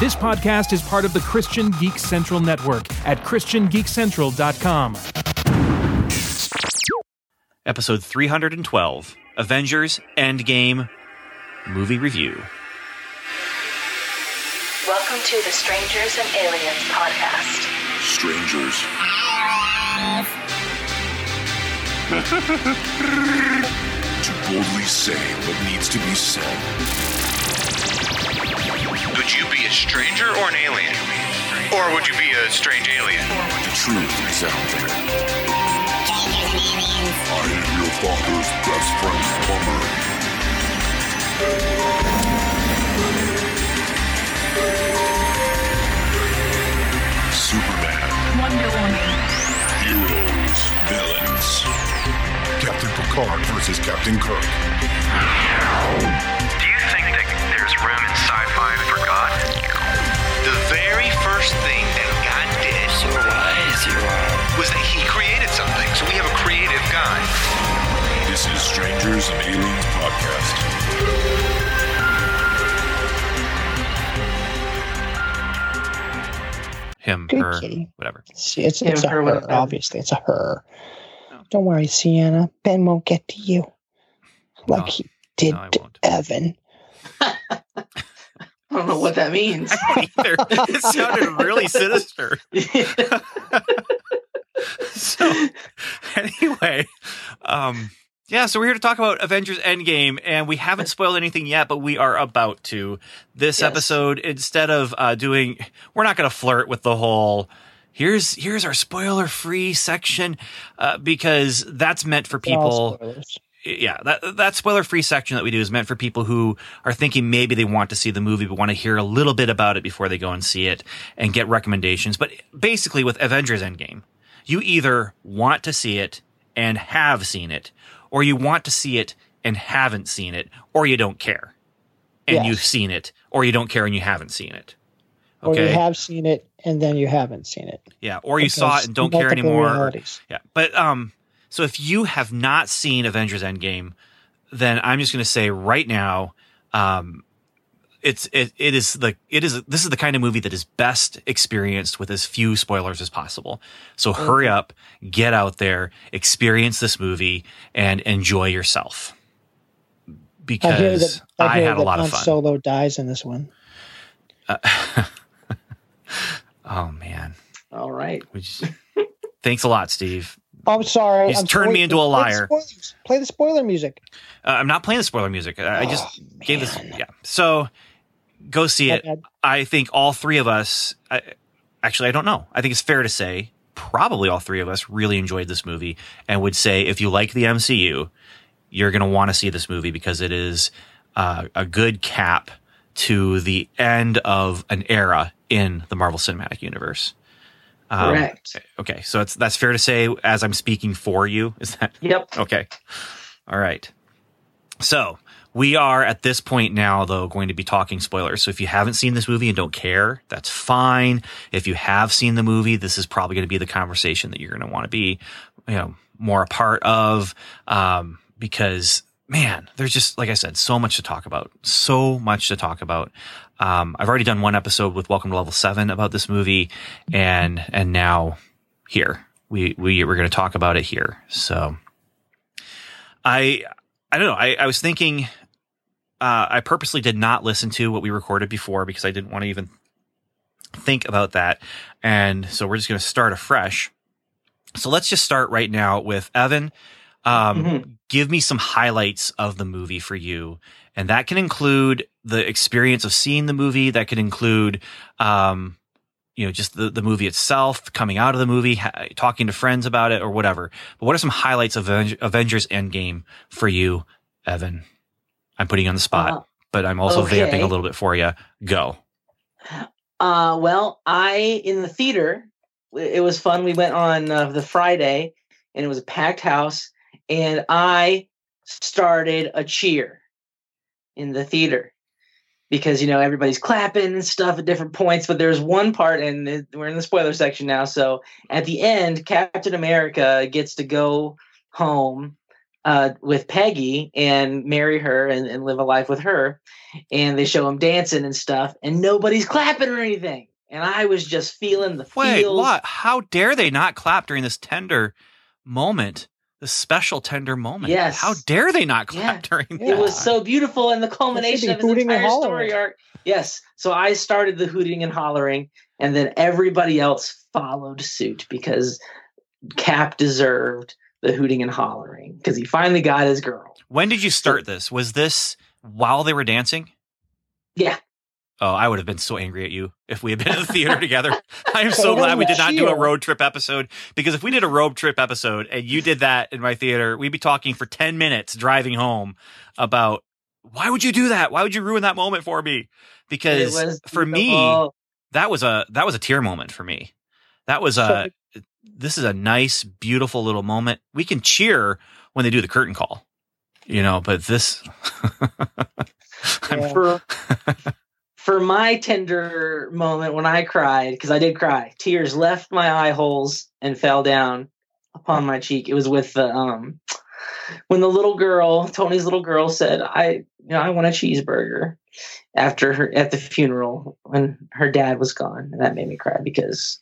This podcast is part of the Christian Geek Central Network at ChristianGeekCentral.com. Episode 312 Avengers Endgame Movie Review. Welcome to the Strangers and Aliens podcast. Strangers. to boldly say what needs to be said. Would you be a stranger or an alien? Or would you be a strange alien? The truth is out there. I am your father's best friend, plumber. Superman. Wonder Woman. Heroes. Villains. Captain Picard versus Captain Kirk. There's room in sci-fi for God? The very first thing that God did was that he created something. So we have a creative God. This is Strangers and Aliens Podcast. Him, Good her, kitty. whatever. It's, it's, Yeah, it's a her, her, whatever. obviously. It's a her. Oh. Don't worry, Sienna. Ben won't get to you like No. he did No, to. Evan. I don't know what that means. Either. it sounded really sinister. so anyway, um, yeah, so we're here to talk about Avengers Endgame, and we haven't spoiled anything yet, but we are about to. This Yes. episode, instead of uh, doing, we're not going to flirt with the whole. Here's here's our spoiler free section uh, because that's meant for people spoilers. Yeah, that that spoiler free section that we do is meant for people who are thinking maybe they want to see the movie but want to hear a little bit about it before they go and see it and get recommendations. But basically, with Avengers Endgame, you either want to see it and have seen it, or you want to see it and haven't seen it, or you don't care and Yes. you've seen it, or you don't care and you haven't seen it. Or you Okay, have seen it and then you haven't seen it. yeah, or you saw it and don't care anymore. or-. Yeah. But um so if you have not seen Avengers Endgame, then I'm just going to say right now um it's it, it is the it is this is the kind of movie that is best experienced with as few spoilers as possible. So hurry up, get out there, experience this movie and enjoy yourself. I Because that, I, I had a that lot Han of fun. Solo dies in this one. oh man. All right. We just, thanks a lot, Steve. Oh, I'm sorry. He's I'm turned me into a Play the liar. Play the spoiler music. Uh, I'm not playing the spoiler music. I, I just Oh, gave this. Yeah. So go see it. I think all three of us. I, actually, I don't know. I think it's fair to say probably all three of us really enjoyed this movie and would say if you like the MCU, you're going to want to see this movie because it is uh, a good cap to the end of an era in the Marvel Cinematic Universe. Um, Correct. Okay, so it's that's fair to say as I'm speaking for you. Is that Yep. Okay. All right. So we are at this point now, though, going to be talking spoilers. So if you haven't seen this movie and don't care, that's fine. If you have seen the movie, this is probably going to be the conversation that you're going to want to be, you know, more a part of. Um, because man, there's just, like I said, so much to talk about. So much to talk about. Um, I've already done one episode with Welcome to Level Seven about this movie and, and now here we, we, we're going to talk about it here. So, I I don't know. I, I was thinking uh, I purposely did not listen to what we recorded before because I didn't want to even think about that. And so we're just going to start afresh. So let's just start right now with Evan. Um, Mhm. Give me some highlights of the movie for you. And that can include the experience of seeing the movie. That could include, um, you know, just the, the movie itself, coming out of the movie, ha- talking to friends about it or whatever. But what are some highlights of Aven- Avengers Endgame for you, Evan? I'm putting you on the spot, Uh, but I'm also okay. vamping a little bit for you. Go. Uh, well, I in the theater. It was fun. We went on uh, the Friday, and it was a packed house, and I started a cheer in the theater because you know everybody's clapping and stuff at different points. But there's one part, and we're in the spoiler section now. So at the end, Captain America gets to go home uh, with Peggy and marry her and, and live a life with her. And they show him dancing and stuff, and nobody's clapping or anything. And I was just feeling the Wait, feels. what? How dare they not clap during this tender moment? This special tender moment. Yes. How dare they not clap Yeah. during It was so beautiful and the culmination of his entire story arc. Yes. So I started the hooting and hollering, and then everybody else followed suit because Cap deserved the hooting and hollering because he finally got his girl. When did you start this? Was this while they were dancing? Yeah. Oh, I would have been so angry at you if we had been in the theater together. I am so glad we did not do a road trip episode because if we did a road trip episode and you did that in my theater, we'd be talking for 10 minutes driving home about why would you do that? Why would you ruin that moment for me? Because for me, that was a that was a tear moment for me. That was a this is a nice, beautiful little moment. We can cheer when they do the curtain call, you know, but this I'm- Yeah. For for my tender moment when I cried because I did cry. Tears left my eye holes and fell down upon my cheek. It was with the um when the little girl, Tony's little girl, said, "I, you know, I want a cheeseburger." After her at the funeral when her dad was gone, and that made me cry because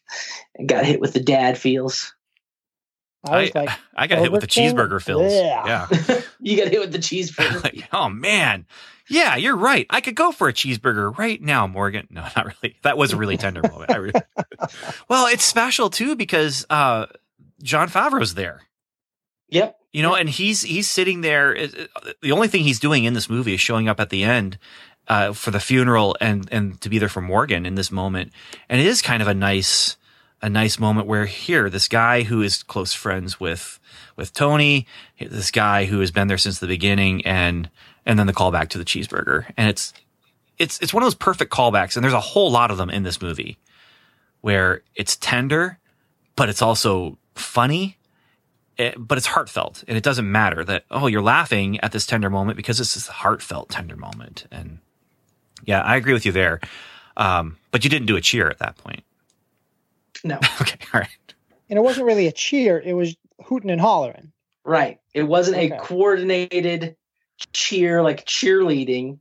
I got hit with the dad feels. I was I, like, I got hit with the cheeseburger fills. Yeah. Yeah. you got hit with the cheeseburger. Like, oh man. Yeah, you're right. I could go for a cheeseburger right now, Morgan. No, not really. That was a really tender moment. I re- well, it's special too because uh Jon Favreau's there. yep. You know, and he's he's sitting there. it- it- The only thing he's doing in this movie is showing up at the end uh, for the funeral and and to be there for Morgan in this moment. And it is kind of a nice a nice moment where here this guy who is close friends with with Tony, this guy who has been there since the beginning, and and then the callback to the cheeseburger, and it's it's it's one of those perfect callbacks, and there's a whole lot of them in this movie where it's tender, but it's also funny it, but it's heartfelt and it doesn't matter that oh you're laughing at this tender moment because it's this heartfelt tender moment and yeah i agree with you there um, but you didn't do a cheer at that point No. okay all right and it wasn't really a cheer; it was hooting and hollering. Right. It wasn't Okay. a coordinated cheer like cheerleading.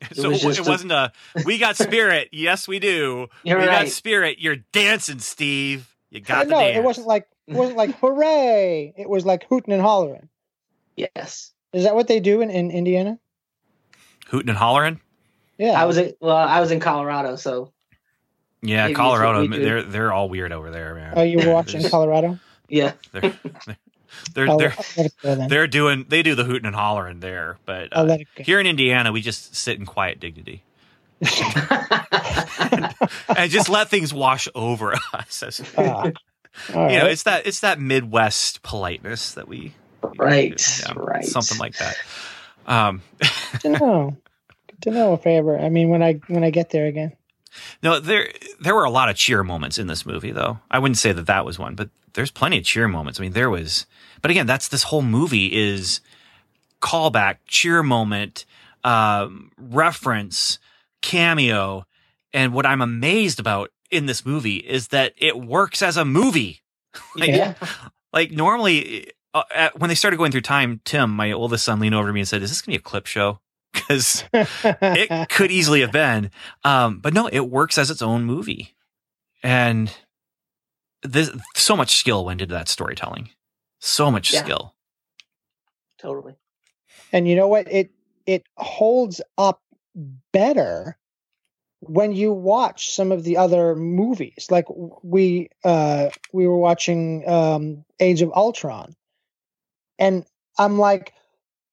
so was it, a- wasn't a we got spirit yes we do we got spirit you're dancing steve you got the no, dance it wasn't like it wasn't like hooray. It was like hooting and hollering. Yes. Is that what they do in, in Indiana? hooting and hollering Yeah, I was in, well, I was in Colorado, so yeah Maybe it's what colorado they're they're all weird over there man Oh, you were watching Colorado? yeah. they're they're, I'll, they're, I'll let it go then. they're doing they do the hooting and hollering there but uh, let it go. here in indiana we just sit in quiet dignity and just let things wash over us. As, all you know, right. it's that it's that Midwest politeness that we Right, yeah, right. something like that. Um, Good to know. Good to know if I ever. I mean, when I when I get there again. no, there there were a lot of cheer moments in this movie, though. I wouldn't say that that was one, but there's plenty of cheer moments. I mean, there was, but again, that's this whole movie is callback, cheer moment, um, reference, cameo, and what I'm amazed about in this movie is that it works as a movie. Like, yeah. like normally uh, at, when they started going through time, Tim, my oldest son, leaned over to me and said, "Is this going to be a clip show?" Because it could easily have been, um, but no, it works as its own movie, and this so much skill went into that storytelling, so much Yeah. skill. Totally. and you know what? It it holds up better when you watch some of the other movies. Like we uh we were watching um Age of Ultron, and I'm like.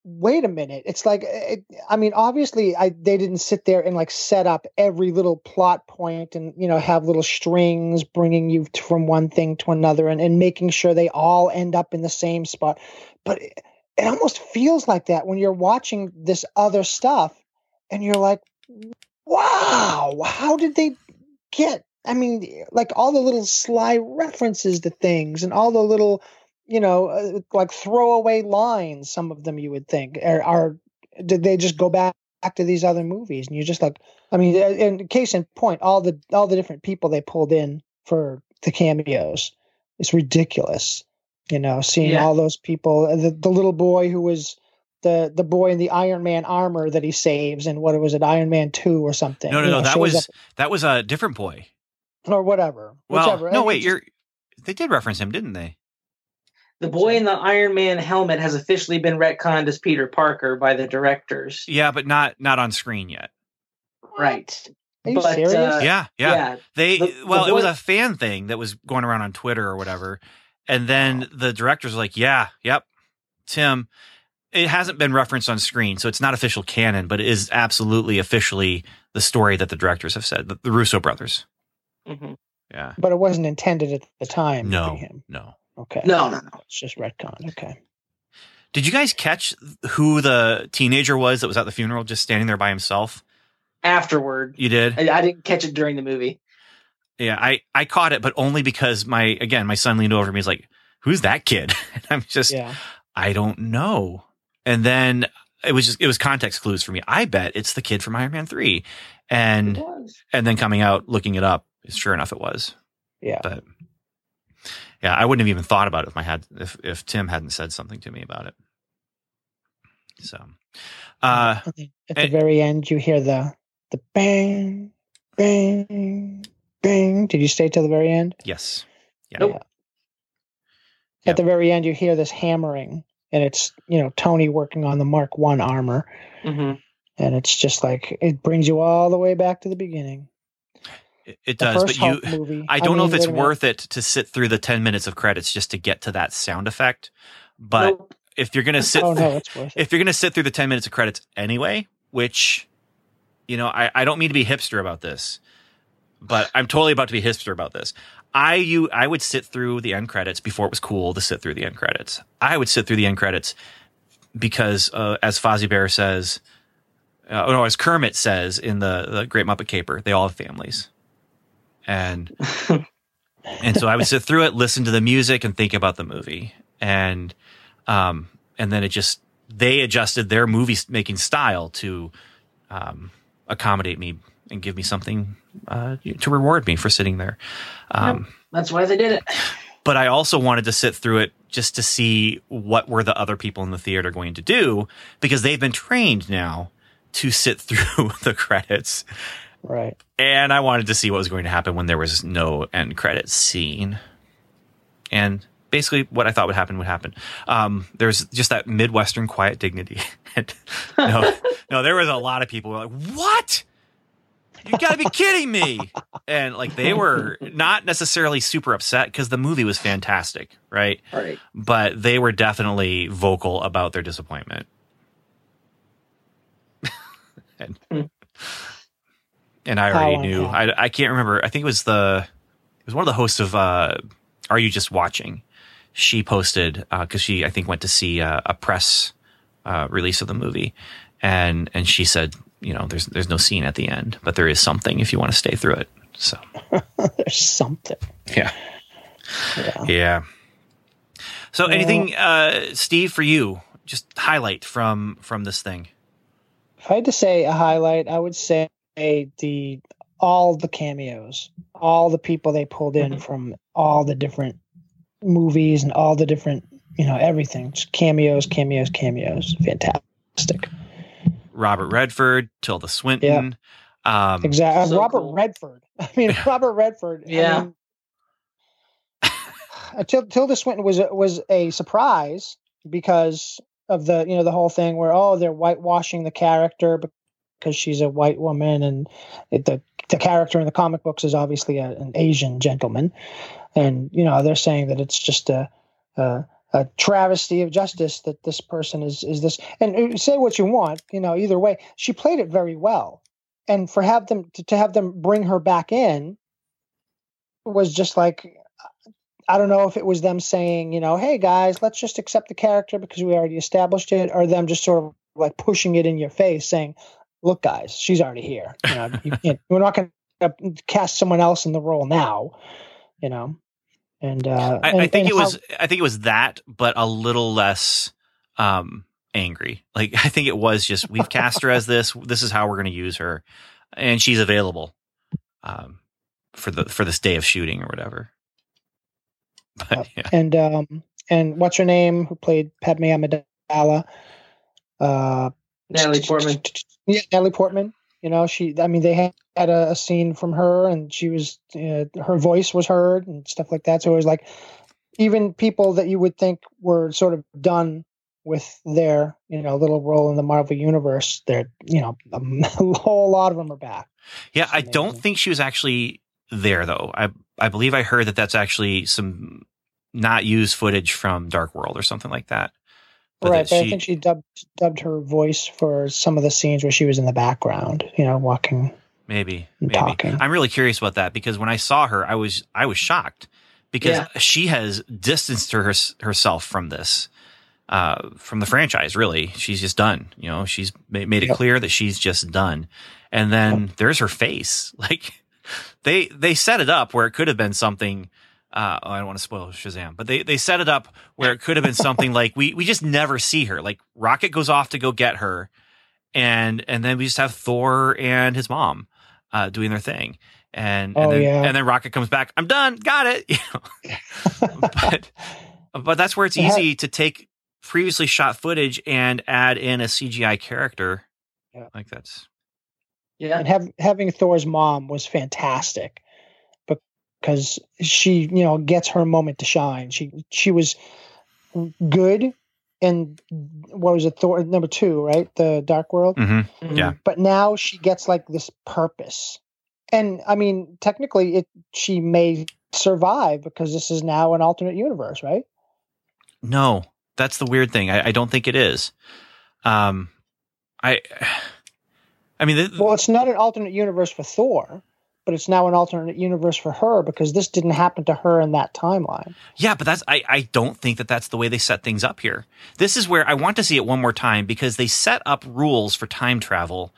Wait a minute! It's like it, I mean, obviously, I they didn't sit there and like set up every little plot point and you know have little strings bringing you from one thing to another and, and making sure they all end up in the same spot. But it, it almost feels like that when you're watching this other stuff and you're like, wow, how did they get? I mean, like all the little sly references to things and all the little, you know, uh, like throwaway lines. Some of them you would think are, are did they just go back to these other movies? And you're just like, I mean, uh, in case in point, all the all the different people they pulled in for the cameos, it's ridiculous. You know, seeing Yeah. all those people, the, the little boy who was the the boy in the Iron Man armor that he saves, and what it was it, Iron Man two or something? No, no, no. know, That was up- that was a different boy. or whatever. Well, whichever. no, wait. it's- You're. They did reference him, didn't they? The boy in the Iron Man helmet has officially been retconned as Peter Parker by the directors. Yeah, but not not on screen yet. Right. Are you But, serious? uh, yeah, yeah. yeah. They The- the well, it was a fan thing that was going around on Twitter or whatever, and then the directors were like, "Yeah, yep, Tim." It hasn't been referenced on screen, so it's not official canon, but it is absolutely officially the story that the directors have said. The, the Russo brothers. Mhm. Yeah. but it wasn't intended at the time. to No. be him. No. Okay. No, no, no. It's just retcon. Okay. Did you guys catch who the teenager was that was at the funeral, just standing there by himself? Afterward, You did. I, I didn't catch it during the movie. Yeah, I I caught it, but only because my again my son leaned over me. He's like, "Who's that kid?" And I'm just, Yeah. I don't know. And then it was just it was context clues for me. I bet it's the kid from Iron Man three, and and then coming out looking it up, sure enough, it was. Yeah. But yeah, I wouldn't have even thought about it if my had if if Tim hadn't said something to me about it. So, uh, And then At and- the very end, you hear the the bang, bang, bang. Did you stay till the very end? yes, yeah, Nope. Yep. At the very end, you hear this hammering, and it's you know Tony working on the Mark One armor, hmm and it's just like it brings you all the way back to the beginning. It, it does. But you, movie. I don't know mean, if it's wait a minute. worth it to sit through the 10 minutes of credits just to get to that sound effect. But Nope. if you're going to sit Oh through, no, it's worth it. if you're going to sit through the 10 minutes of credits anyway, which you know, I, I don't mean to be hipster about this, but I'm totally about to be hipster about this. I you I would sit through the end credits before it was cool to sit through the end credits. I would sit through the end credits because uh, as Fozzie Bear says, uh, no, as Kermit says in the, the Great Muppet Caper, they all have families. And and so I would sit through it, listen to the music, and think about the movie. And um, and then it just they adjusted their movie making style to um, accommodate me and give me something uh, to reward me for sitting there. Um, That's why they did it. But I also wanted to sit through it just to see what were the other people in the theater going to do because they've been trained now to sit through the credits. Right. And I wanted to see what was going to happen when there was no end credit scene. And basically, what I thought would happen would happen. Um, there's just that Midwestern quiet dignity. no, no, there was a lot of people who were like, "What? You got to be kidding me!" And like they were not necessarily super upset because the movie was fantastic, right? Right. But they were definitely vocal about their disappointment. and, and I already knew. unhappy. I, I can't remember. I think it was the it was one of the hosts of uh, Are You Just Watching? She posted because she I think went to see uh, a press uh, release of the movie, and and she said, you know, there's there's no scene at the end, but there is something if you want to stay through it. So There's something. yeah, Yeah. yeah. So anything, uh, Steve, for you, just highlight from from this thing. If I had to say a highlight, I would say the all the cameos, all the people they pulled in from all the different movies and all the different, you know, everything. Just cameos, cameos, cameos. Fantastic. Robert Redford, Tilda Swinton. Um, Exactly. So Robert cool. Redford. I mean, Robert Redford. I Yeah. mean, uh, Tilda Swinton was a, was a surprise because of the you know the whole thing where oh they're whitewashing the character because she's a white woman and it, the the character in the comic books is obviously a, an Asian gentleman, and you know they're saying that it's just a. a a travesty of justice that this person is is this and uh, say what you want you know either way she played it very well and for have them to, to have them bring her back in was just like I don't know if it was them saying, you know, hey guys, let's just accept the character because we already established it, or them just sort of like pushing it in your face, saying, look, guys, she's already here. You know, you can't, we're not going to cast someone else in the role now, you know. And uh, I, and, I think it how- was. I think it was that, but a little less um, angry. Like I think it was just we've cast her as this. This is how we're going to use her, and she's available um, for the for this day of shooting or whatever. But yeah, and um, and what's her name who played Padme Amidala? Uh, Natalie Portman. Yeah, Natalie Portman. You know, she. I mean, they had, had a, a scene from her, and she was uh, her voice was heard and stuff like that. So it was like even people that you would think were sort of done with their you know little role in the Marvel universe, they're you know a, whole lot of them are back. Yeah, I don't think she was actually there though. I I believe I heard that that's actually some not used footage from Dark World or something like that. But right, that but I think she dubbed dubbed her voice for some of the scenes where she was in the background, you know, walking. Maybe, maybe. talking. I'm really curious about that because when I saw her, I was I was shocked because Yeah. she has distanced her, herself from this, uh, from the franchise. Really, she's just done. You know, she's ma- made it Yep. clear that she's just done. And then there's her face. Like they they set it up where it could have been something. Uh, oh, I don't want to spoil Shazam, but they they set it up where it could have been something like we we just never see her. Like Rocket goes off to go get her, and and then we just have Thor and his mom uh, doing their thing. And, and Oh, then yeah. and then Rocket comes back. I'm done. Got it. You know? but but that's where it's It had- easy to take previously shot footage and add in a CGI character. Yeah. Like that's Yeah. and have, having Thor's mom was fantastic because she, you know, gets her moment to shine. She she was good and what was it, Thor number two, right? The Dark World. Mhm. Mhm. Yeah. But now she gets like this purpose, and I mean, technically, it she may survive because this is now an alternate universe, right? no. That's the weird thing. I, I don't think it is. Um, I. I mean, th- Well, it's not an alternate universe for Thor, but it's now an alternate universe for her because this didn't happen to her in that timeline. Yeah, but that's I, I don't think that that's the way they set things up here. This is where I want to see it one more time because they set up rules for time travel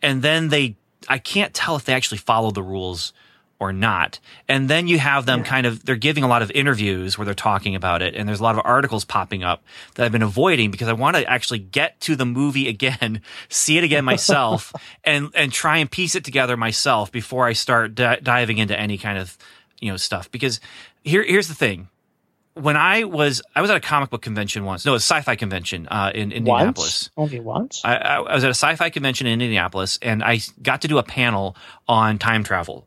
and then they I can't tell if they actually follow the rules or not. And then you have them kind of they're giving a lot of interviews where they're talking about it and there's a lot of articles popping up that I've been avoiding because I want to actually get to the movie again, see it again myself and and try and piece it together myself before I start di- diving into any kind of you know stuff. Because here here's the thing. When I was I was at a comic book convention once. No a sci-fi convention uh, in Indianapolis. Once, only once. I I was at a sci-fi convention in Indianapolis, and I got to do a panel on time travel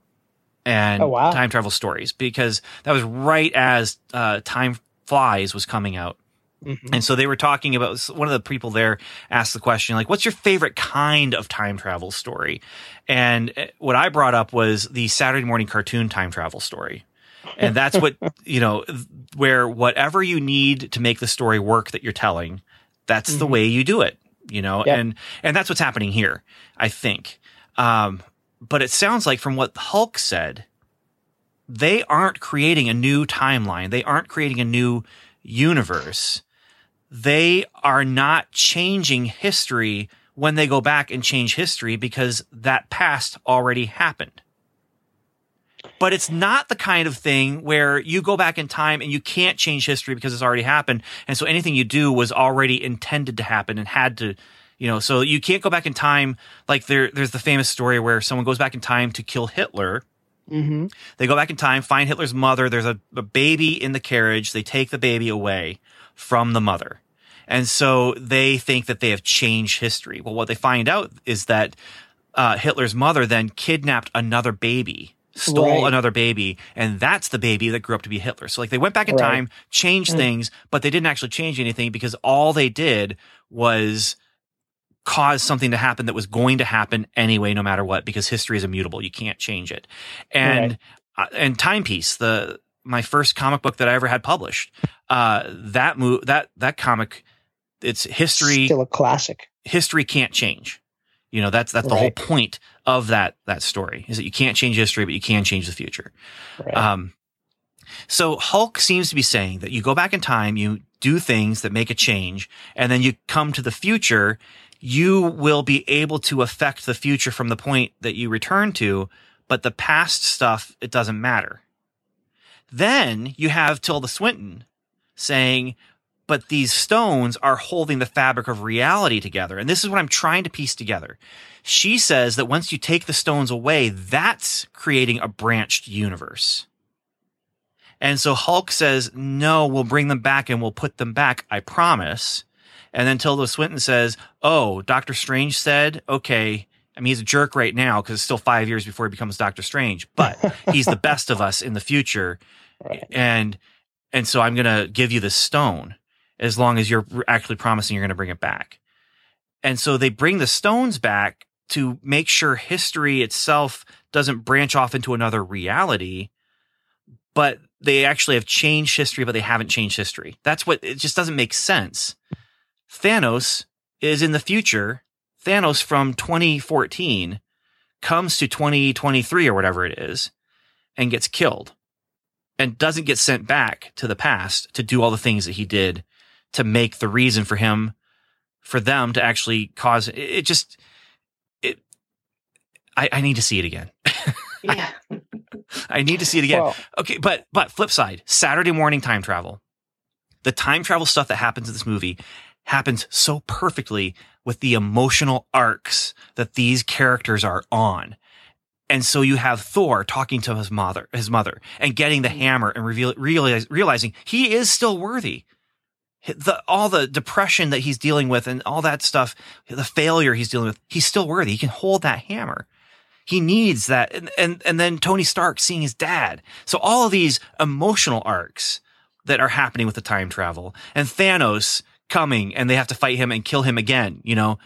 and Oh, wow. time travel stories because that was right as uh, Time Flies was coming out. Mhm. And so they were talking about one of the people there asked the question like, "What's your favorite kind of time travel story?" And uh, what I brought up was the Saturday morning cartoon time travel story, and that's what you know, where whatever you need to make the story work that you're telling, that's the Mhm. way you do it. You know, Yep. and and that's what's happening here, I think. Um, but it sounds like from what Hulk said, they aren't creating a new timeline. They aren't creating a new universe. They are not changing history when they go back and change history because that past already happened. But it's not the kind of thing where you go back in time and you can't change history because it's already happened. And so anything you do was already intended to happen and had to, you know, so you can't go back in time. Like there, there's the famous story where someone goes back in time to kill Hitler hmm they go back in time, find Hitler's mother. There's a, a baby in the carriage. They take the baby away from the mother. And so they think that they have changed history. Well, what they find out is that uh, Hitler's mother then kidnapped another baby, stole Right. another baby, and that's the baby that grew up to be Hitler. So, like, they went back in Right. time, changed things, but they didn't actually change anything because all they did was cause something to happen that was going to happen anyway, no matter what, because history is immutable. You can't change it. And uh, and Timepiece, the my first comic book that I ever had published, uh, that mo- that that comic, it's history. Still a classic. history can't change. You know, that's that's the whole point of that that story is that you can't change history, but you can change the future. Right. Um, so Hulk seems to be saying that you go back in time, you do things that make a change, and then you come to the future. You will be able to affect the future from the point that you return to, but the past stuff, it doesn't matter. Then you have Tilda Swinton saying, but these stones are holding the fabric of reality together. And this is what I'm trying to piece together. She says that once you take the stones away, that's creating a branched universe. And so Hulk says, no, we'll bring them back and we'll put them back. I promise. And then Tilda Swinton says, oh, Doctor Strange said, okay. I mean, he's a jerk right now because it's still five years before he becomes Doctor Strange, but he's the best of us in the future. Right. And, and so I'm going to give you the stone as long as you're actually promising you're going to bring it back. And so they bring the stones back to make sure history itself doesn't branch off into another reality, but they actually have changed history, but they haven't changed history. That's what it just doesn't make sense. Thanos is in the future. Thanos from 2014 comes to 2023 or whatever it is and gets killed and doesn't get sent back to the past to do all the things that he did to make the reason for him for them to actually cause it, it just it I, I need to see it again. Yeah. I need to see it again. Well- okay, but but flip side, Saturday morning time travel. The time travel stuff that happens in this movie happens so perfectly with the emotional arcs that these characters are on. And so you have Thor talking to his mother, his mother, and getting the mm-hmm. hammer and reveal, realize, realizing he is still worthy. The, all the depression that he's dealing with and all that stuff, the failure he's dealing with, he's still worthy. He can hold that hammer. He needs that. And, and, and then Tony Stark seeing his dad. So all of these emotional arcs that are happening with the time travel and Thanos coming and they have to fight him and kill him again, you know,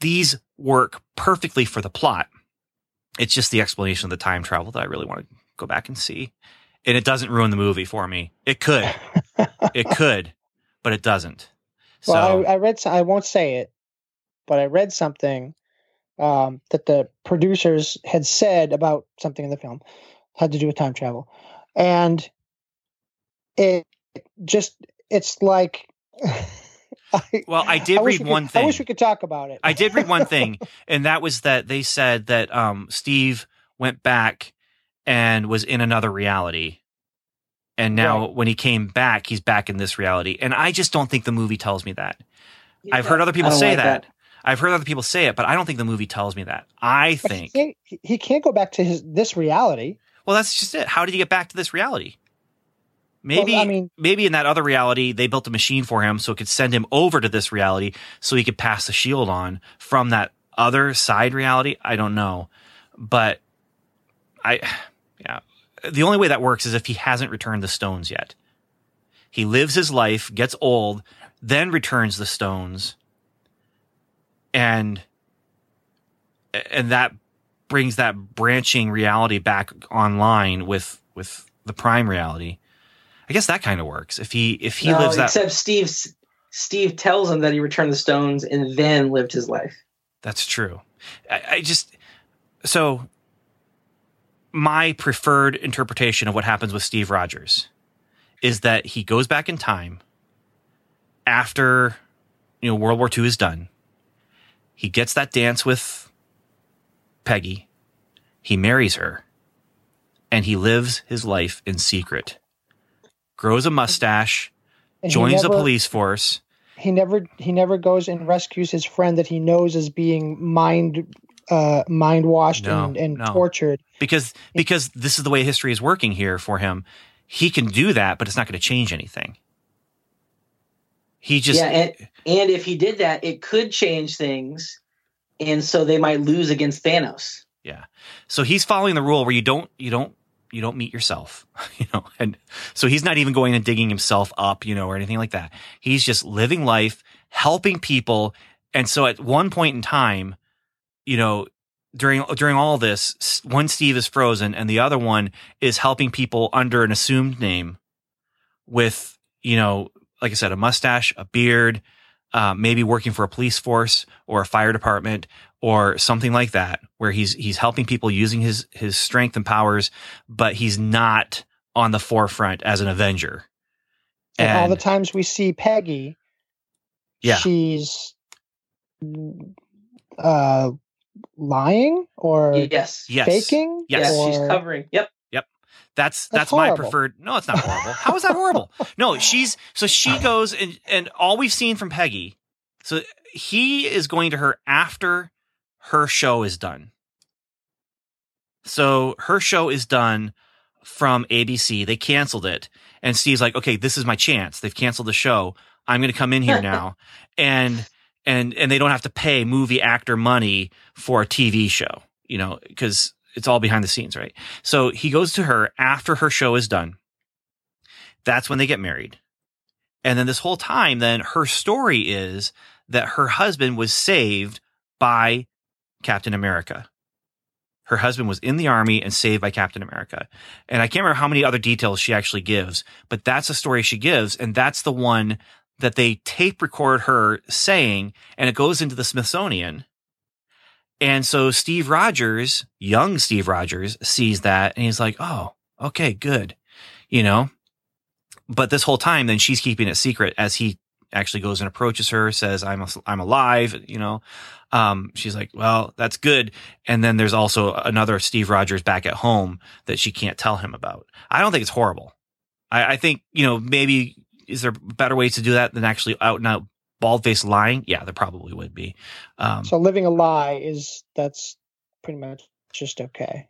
these work perfectly for the plot. It's just the explanation of the time travel that I really want to go back and see. And it doesn't ruin the movie for me. It could. it could, but it doesn't. So Well, I, I read. some- I won't say it, but I read something um, that the producers had said about something in the film had to do with time travel, and it just it's like. I, Well, I did wish read could- one I wish we could talk about it. I did read one thing, and that was that they said that um, Steve went back and was in another reality. And now, Right. when he came back, he's back in this reality. And I just don't think the movie tells me that. I've heard other people say like that. I've heard other people say it, but I don't think the movie tells me that. I think, he can't, he can't go back to his this reality. well, that's just it. How did he get back to this reality? Maybe, I mean- maybe in that other reality, they built a machine for him so it could send him over to this reality so he could pass the shield on from that other side reality. I don't know. But I, yeah, the only way that works is if he hasn't returned the stones yet. He lives his life, gets old, then returns the stones, and and that brings that branching reality back online with with the prime reality. I guess that kind of works. If he if he No, lives that except Steve. Steve tells him that he returned the stones and then lived his life. That's true. I, I just so my preferred interpretation of what happens with Steve Rogers is that he goes back in time after you know World War II is done. He gets that dance with Peggy. He marries her. And he lives his life in secret. Grows a mustache, And he joins the police force. He never he never goes and rescues his friend that he knows is being mind uh mind washed No, and, and no. tortured. because because this is the way history is working here for him. He can do that, but it's not going to change anything. He just yeah, and, and if he did that, it could change things, and so they might lose against Thanos. yeah. So he's following the rule where you don't you don't you don't meet yourself, you know. And so he's not even going and digging himself up, you know, or anything like that. He's just living life, helping people. And so at one point in time, you know, during during all this, one Steve is frozen and the other one is helping people under an assumed name with, you know, like I said, a mustache, a beard, uh, maybe working for a police force or a fire department or something like that, where he's he's helping people using his his strength and powers, but he's not on the forefront as an Avenger. And, all the times we see Peggy, Yeah. she's uh lying or Yes. Yes. faking. Yes. Yes, she's covering. Yep. That's That's that's, my preferred. No, it's not horrible. How is that horrible? No, she's so she goes and and all we've seen from Peggy. So he is going to her after her show is done. So her show is done from ABC. They canceled it. And Steve's like, okay, this is my chance. They've canceled the show. I'm going to come in here now. and, and, and they don't have to pay movie actor money for a TV show, you know, because it's all behind the scenes, right? So he goes to her after her show is done. That's when they get married. And then this whole time, then her story is that her husband was saved by Captain America. Her husband was in the army and saved by Captain America. And I can't remember how many other details she actually gives, but that's the story she gives. And that's the one that they tape record her saying, and it goes into the Smithsonian. And so Steve Rogers, young Steve Rogers, sees that and he's like, oh, okay, good. You know, but this whole time, then she's keeping it secret as he actually goes and approaches her, says, I'm, I'm alive, you know. Um, she's like, well, that's good. And then there's also another Steve Rogers back at home that she can't tell him about. I don't think it's horrible. I, I think, you know, maybe is there better ways to do that than actually out and out bald faced lying? Yeah, there probably would be. Um, So living a lie is that's pretty much just okay.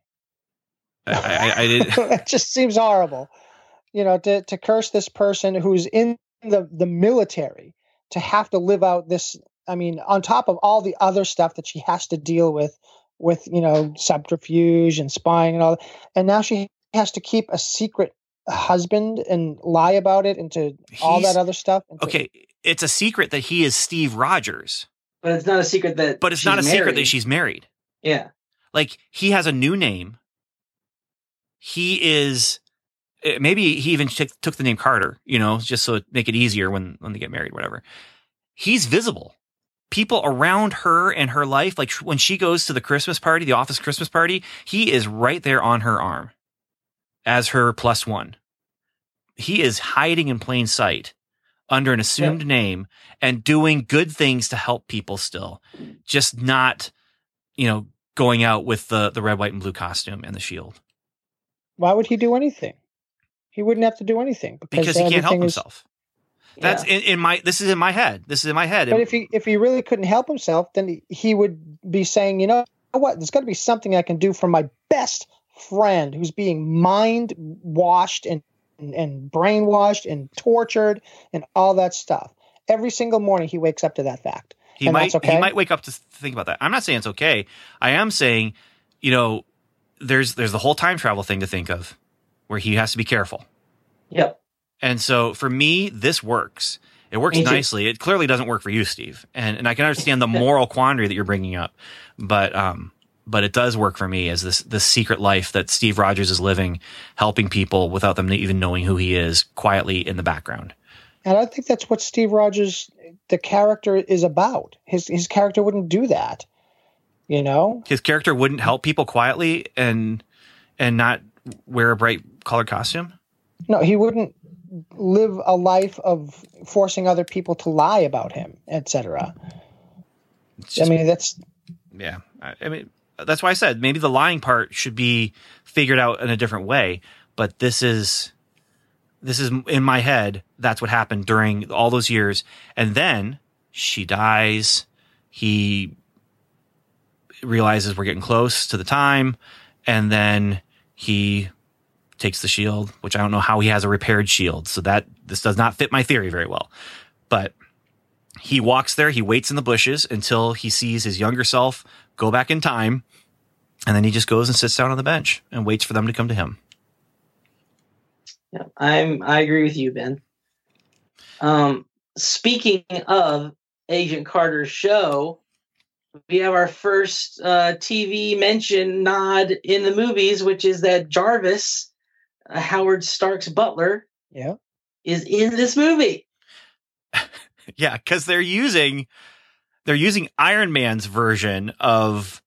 I, I, I did. it just seems horrible. You know, to to curse this person who's in the the military to have to live out this. I mean, on top of all the other stuff that she has to deal with, with you know subterfuge and spying and all, that, and now she has to keep a secret husband and lie about it and to all that other stuff. to- Okay, it's a secret that he is Steve Rogers, But it's not a secret that. but it's she's not a secret that she's married. Yeah. like he has a new name. He is eh, maybe he even took took the name Carter, you know, just so make it easier when when they get married, whatever. He's visible. People around her and her life, like when she goes to the Christmas party, the office Christmas party, he is right there on her arm as her plus one. He is hiding in plain sight under an assumed name and doing good things to help people still, just not, you know, going out with the the red, white, and blue costume and the shield why would he do anything? He wouldn't have to do anything because he can't help everything is- himself. That's in, in my. This is in my head. This is in my head. But if he if he really couldn't help himself, then he, he would be saying, you know what, there's got to be something I can do for my best friend who's being mind washed and, and and brainwashed and tortured and all that stuff. Every single morning he wakes up to that fact. he and might that's okay. he might wake up to think about that. I'm not saying it's okay. I am saying, you know, there's there's the whole time travel thing to think of, where he has to be careful. Yep. And so for me, this works. It works nicely. It clearly doesn't work for you, Steve. And and I can understand the moral quandary that you're bringing up, but um, but it does work for me as this this secret life that Steve Rogers is living, helping people without them even knowing who he is, quietly in the background. And I think that's what Steve Rogers, the character, is about. His his character wouldn't do that. You know, His character wouldn't help people quietly and and not wear a bright colored costume. no, he wouldn't live a life of forcing other people to lie about him, etc. I mean, that's Yeah, I, I mean that's why I said maybe the lying part should be figured out in a different way. But this is this is in my head. That's what happened during all those years, and then she dies. He realizes we're getting close to the time, and then he takes the shield, which I don't know how he has a repaired shield. So that this does not fit my theory very well, but he walks there, he waits in the bushes until he sees his younger self go back in time, and then he just goes and sits down on the bench and waits for them to come to him. Yeah, I'm. I agree with you, Ben. Um, speaking of Agent Carter's show, we have our first uh, TV mention nod in the movies, which is that Jarvis, uh, Howard Stark's butler, yeah. is in this movie. Yeah, because they're using they're using Iron Man's version of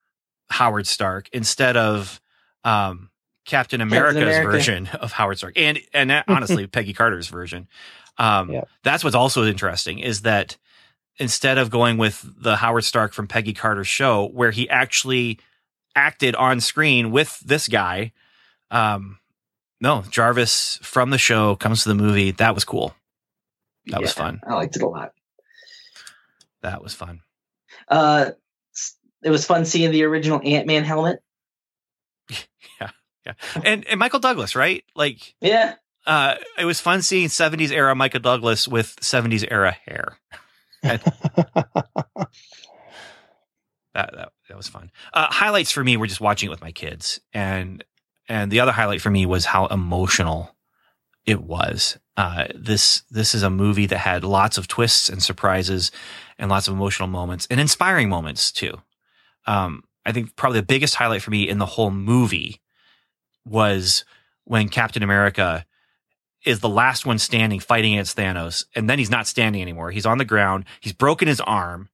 Howard Stark instead of um, Captain America's America. version of Howard Stark, and and honestly Peggy Carter's version. Um, Yeah. That's what's also interesting is that instead of going with the Howard Stark from Peggy Carter's show, where he actually acted on screen with this guy, um, no, Jarvis from the show comes to the movie. That was cool. That was fun. I liked it a lot. That was fun. Uh, it was fun seeing the original Ant Man helmet. Yeah, And and Michael Douglas, right? Like Yeah. uh it was fun seeing 70s era Michael Douglas with 70s era hair. That that, that was fun. Uh highlights for me were just watching it with my kids and and the other highlight for me was how emotional it was. Uh this this is a movie that had lots of twists and surprises and lots of emotional moments and inspiring moments too. Um I think probably the biggest highlight for me in the whole movie was when Captain America is the last one standing fighting against Thanos, and then he's not standing anymore. He's on the ground. He's broken his arm.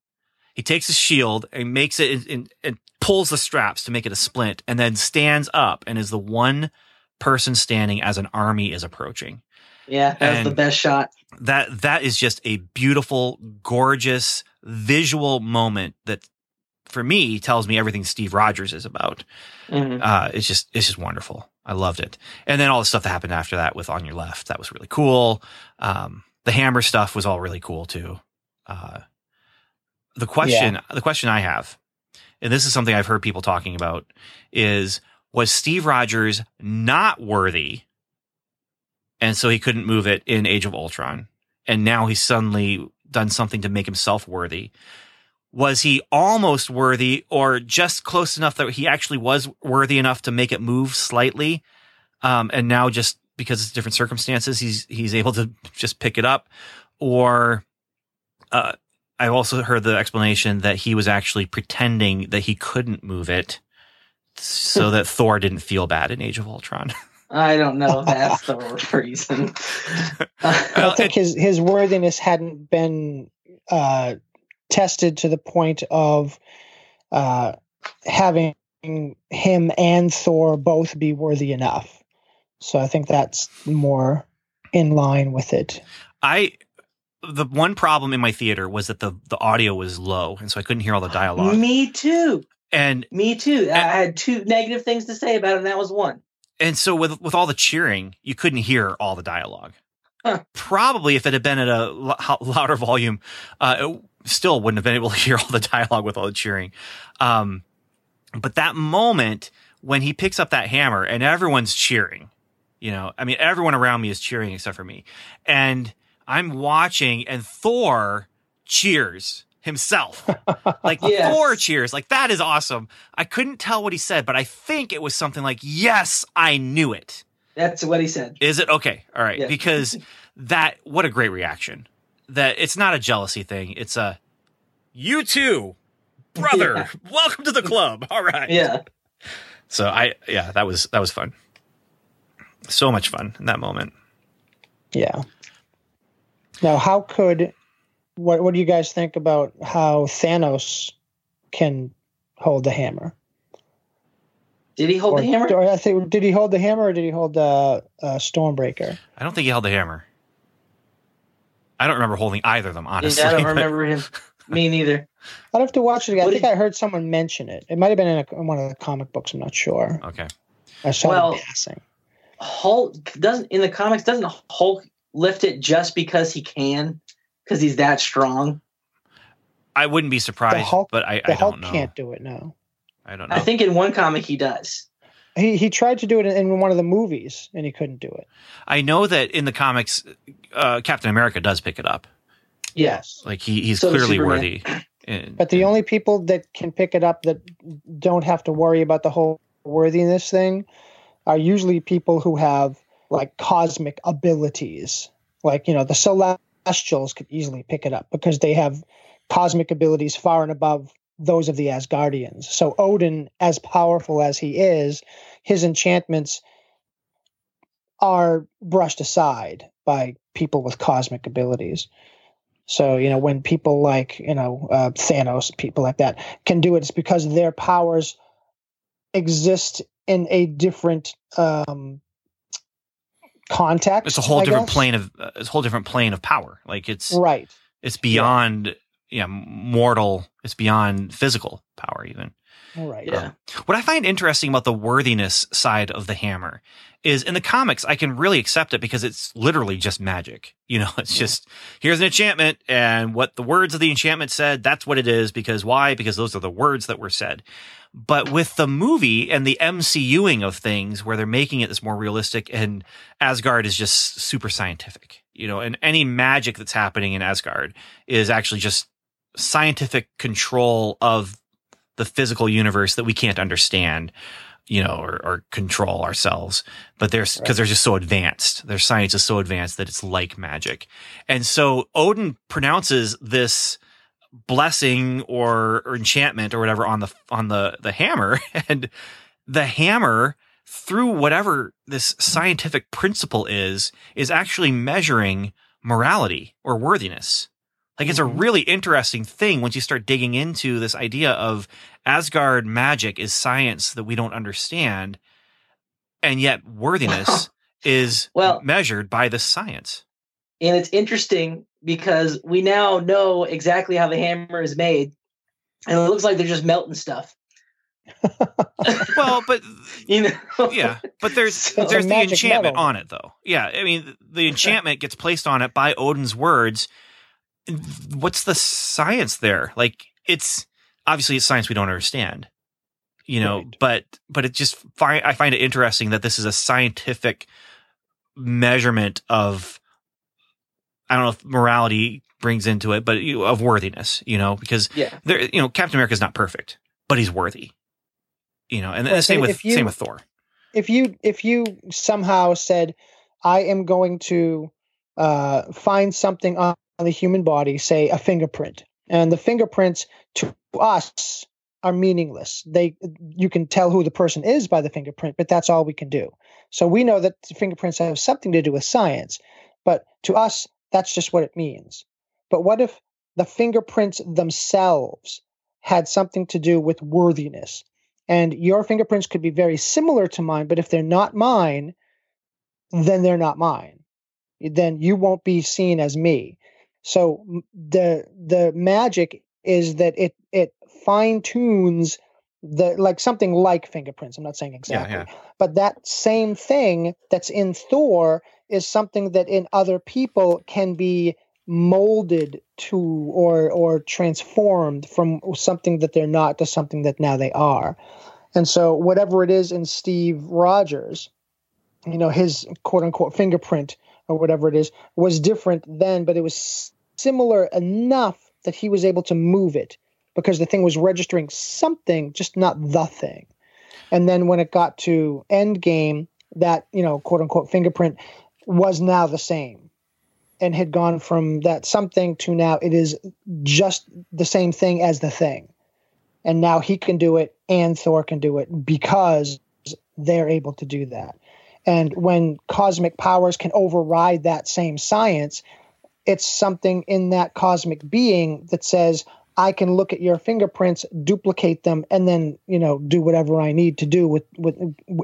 He takes his shield and makes it and, and pulls the straps to make it a splint, and then stands up and is the one person standing as an army is approaching. Yeah. That was the best shot. That that is just a beautiful, gorgeous visual moment that, for me, tells me everything Steve Rogers is about. Mhm. uh, it's just it's just wonderful. I loved it. And then all the stuff that happened after that with On Your Left, that was really cool. Um, the hammer stuff was all really cool too. Uh, the question the question I have, and this is something I've heard people talking about, is was Steve Rogers not worthy, and so he couldn't move it in Age of Ultron, and now he's suddenly done something to make himself worthy was he almost worthy or just close enough that he actually was worthy enough to make it move slightly? Um, and now just because it's different circumstances he's he's able to just pick it up. Or uh, i've also heard the explanation that he was actually pretending that he couldn't move it so that thor didn't feel bad in age of ultron. I don't know if that's the reason. I think his his worthiness hadn't been uh, tested to the point of uh, having him and Thor both be worthy enough. So I think that's more in line with it. i the one problem in my theater was that the the audio was low and so i couldn't hear all the dialogue Me too. and Me too. I had two negative things to say about it, and that was one. and so with with all the cheering, you couldn't hear all the dialogue. Huh. Probably if it had been at a louder volume, uh, it still wouldn't have been able to hear all the dialogue with all the cheering. Um, but that moment when he picks up that hammer and everyone's cheering, you know, I mean, everyone around me is cheering except for me, and I'm watching, and Thor cheers himself like Yes. Thor cheers. Like that is awesome. I couldn't tell what he said, but I think it was something like, "Yes, I knew it." That's what he said. Is it okay? All right, Yeah. because that what a great reaction. That it's not a jealousy thing. It's a you too, brother. Yeah. Welcome to the club. All right. Yeah. So I yeah, that was that was fun. So much fun in that moment. Yeah. Now, how could what what do you guys think about how Thanos can hold the hammer? Did he hold or, the hammer? or I think did he hold the hammer or did he hold the uh, Stormbreaker? I don't think he held the hammer. I don't remember holding either of them, honestly. Yeah, I don't but- remember him. Me neither. I'd have to watch it again. I think did- I heard someone mention it. It might have been in, a, in one of the comic books. I'm not sure. Okay. I saw Well- passing. Hulk doesn't in the comics doesn't Hulk lift it just because he can because he's that strong. I wouldn't be surprised, Hulk- but I, The I Hulk don't know. can't do it. No, I don't know. I think in one comic he does. He he tried to do it in, one of the movies and he couldn't do it. I know that in the comics, uh, Captain America does pick it up. Yes. Like he, he's So clearly worthy. And- But the only people that can pick it up that don't have to worry about the whole worthiness thing are usually people who have like cosmic abilities. Like, you know, the Celestials could easily pick it up because they have cosmic abilities far and above those of the Asgardians. So Odin, as powerful as he is, his enchantments are brushed aside by people with cosmic abilities. So, you know, when people like, you know, uh, Thanos, people like that can do it, it's because their powers exist in a different um, context. it's a whole I different guess. plane of uh, it's a whole different plane of power. Like it's Right. it's beyond yeah mortal. It's beyond physical power even. All right. Yeah. What I find interesting about the worthiness side of the hammer is in the comics, I can really accept it because it's literally just magic. You know, it's just here's an enchantment, and what the words of the enchantment said, that's what it is. Because why? Because those are the words that were said. But with the movie and the MCUing of things, where they're making it this more realistic, and Asgard is just super scientific, you know, and any magic that's happening in Asgard is actually just scientific control of the physical universe that we can't understand, you know, or, or control ourselves. But there's because they're just so advanced. Their science is so advanced that it's like magic. And so Odin pronounces this blessing or, or enchantment or whatever on the on the the hammer, and the hammer through whatever this scientific principle is is actually measuring morality or worthiness. Like it's a mm-hmm. really interesting thing once you start digging into this idea of Asgard magic is science that we don't understand, and yet worthiness is Well- measured by the science. And it's interesting because we now know exactly how the hammer is made. And it looks like they're just melting stuff. Well, but You know? yeah, but there's So- there's the enchantment metal. on it though. Yeah, I mean the enchantment gets placed on it by Odin's words. What's the science there? Like it's obviously it's science we don't understand. You know, Right. but but it just find I find it interesting that this is a scientific measurement of I don't know if morality brings into it, but you, of worthiness, you know, because Yeah. there you know Captain America's not perfect, but he's worthy. You know, and Well, the same with you- same with Thor. if you if you somehow said i am going to uh, find something on the human body say a fingerprint. And the fingerprints to us are meaningless. They you can tell who the person is by the fingerprint but that's all we can do. So we know that fingerprints have something to do with science but to us that's just what it means. But what if the fingerprints themselves had something to do with worthiness? And your fingerprints could be very similar to mine but if they're not mine then they're not mine. Then you won't be seen as me so the the magic is that it it fine tunes the like something like fingerprints i'm not saying exactly yeah. but that same thing that's in thor is something that in other people can be molded to or or transformed from something that they're not to something that now they are and so whatever it is in steve rogers you know his quote unquote fingerprint or whatever it is was different then but it was similar enough that he was able to move it because the thing was registering something just not the thing. And then when it got to endgame that you know quote unquote fingerprint was now the same and had gone from that something to now it is just the same thing as the thing. And now he can do it and thor can do it because they're able to do that. And when cosmic powers can override that same science it's something in that cosmic being that says i can look at your fingerprints duplicate them and then you know do whatever i need to do with, with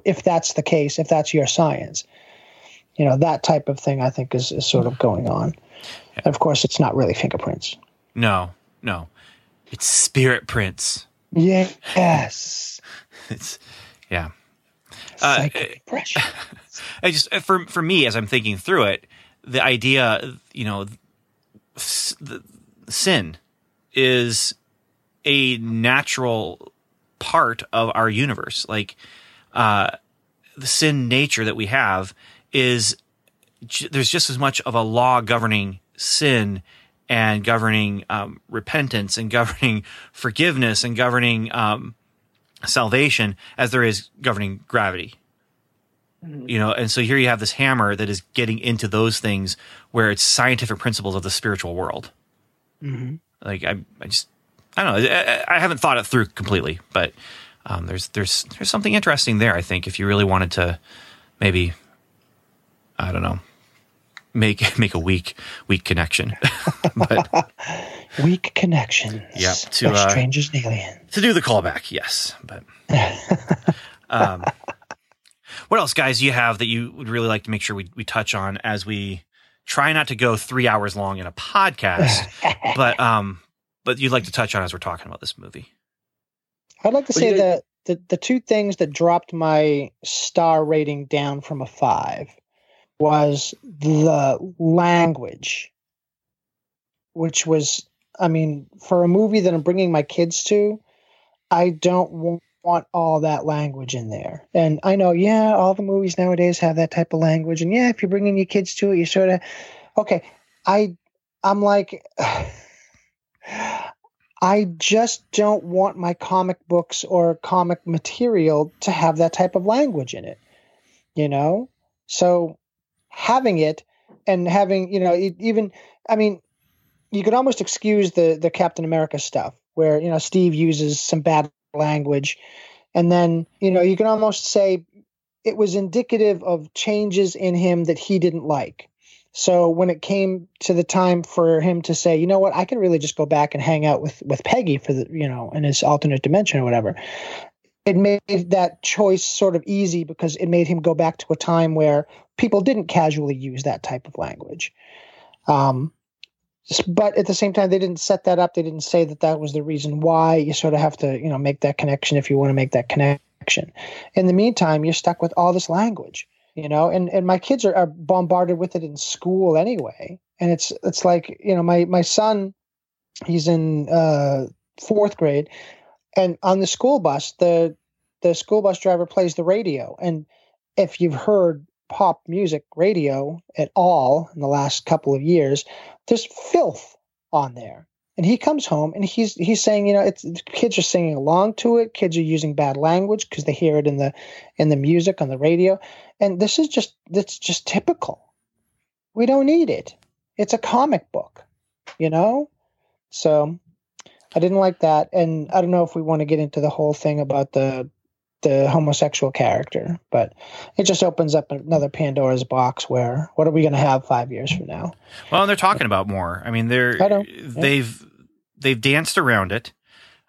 if that's the case if that's your science you know that type of thing i think is, is sort of going on and of course it's not really fingerprints No, no. It's spirit prints. yes It's yeah. Uh, psychic impression I just for for me as I'm thinking through it, the idea, you know, sin is a natural part of our universe. Like uh, the sin nature that we have is there's just as much of a law governing sin and governing um, repentance and governing forgiveness and governing um, salvation as there is governing gravity you know and so here you have this hammer that is getting into those things where it's scientific principles of the spiritual world. Mhm. like I, I just i don't know. I, I haven't thought it through completely but um, there's there's there's something interesting there i think if you really wanted to maybe i don't know make make a weak weak connection. But weak connections. Yep, to, uh, strangers and aliens. to do the callback yes but um what else guys do you have that you would really like to make sure we, we touch on as we try not to go three hours long in a podcast but um but you'd like to touch on as we're talking about this movie? I'd like to What do say that the, the two things that dropped my star rating down from a five was the language, which was, I mean, for a movie that I'm bringing my kids to, I don't wa- want all that language in there. And I know, yeah, all the movies nowadays have that type of language. And yeah, if you're bringing your kids to it, you sort of, okay. I, I'm like, I just don't want my comic books or comic material to have that type of language in it, you know? So having it and having, you know, e- even, I mean, you could almost excuse the, the Captain America stuff where, you know, Steve uses some bad language. And then, you know, you can almost say it was indicative of changes in him that he didn't like. So when it came to the time for him to say, you know what, I can really just go back and hang out with with Peggy for the, you know, in his alternate dimension or whatever. It made that choice sort of easy because it made him go back to a time where people didn't casually use that type of language. Um, but at the same time, they didn't set that up. They didn't say that that was the reason why. You sort of have to, you know, make that connection if you want to make that connection. In the meantime, you're stuck with all this language you know and and my kids are, are bombarded with it in school anyway and it's it's like you know my my son he's in uh fourth grade and on the school bus the the school bus driver plays the radio and if you've heard pop music radio at all in the last couple of years there's filth on there. And he comes home and he's he's saying you know it's kids are singing along to it. Kids are using bad language because they hear it in the in the music on the radio. And this is just that's just typical. We don't need it. It's a comic book you know? So i didn't like that. And i don't know if we want to get into the whole thing about the the homosexual character but it just opens up another pandora's box where what are we going to have five years from now Well, and they're talking about more. I mean, they're I know. they've they've danced around it,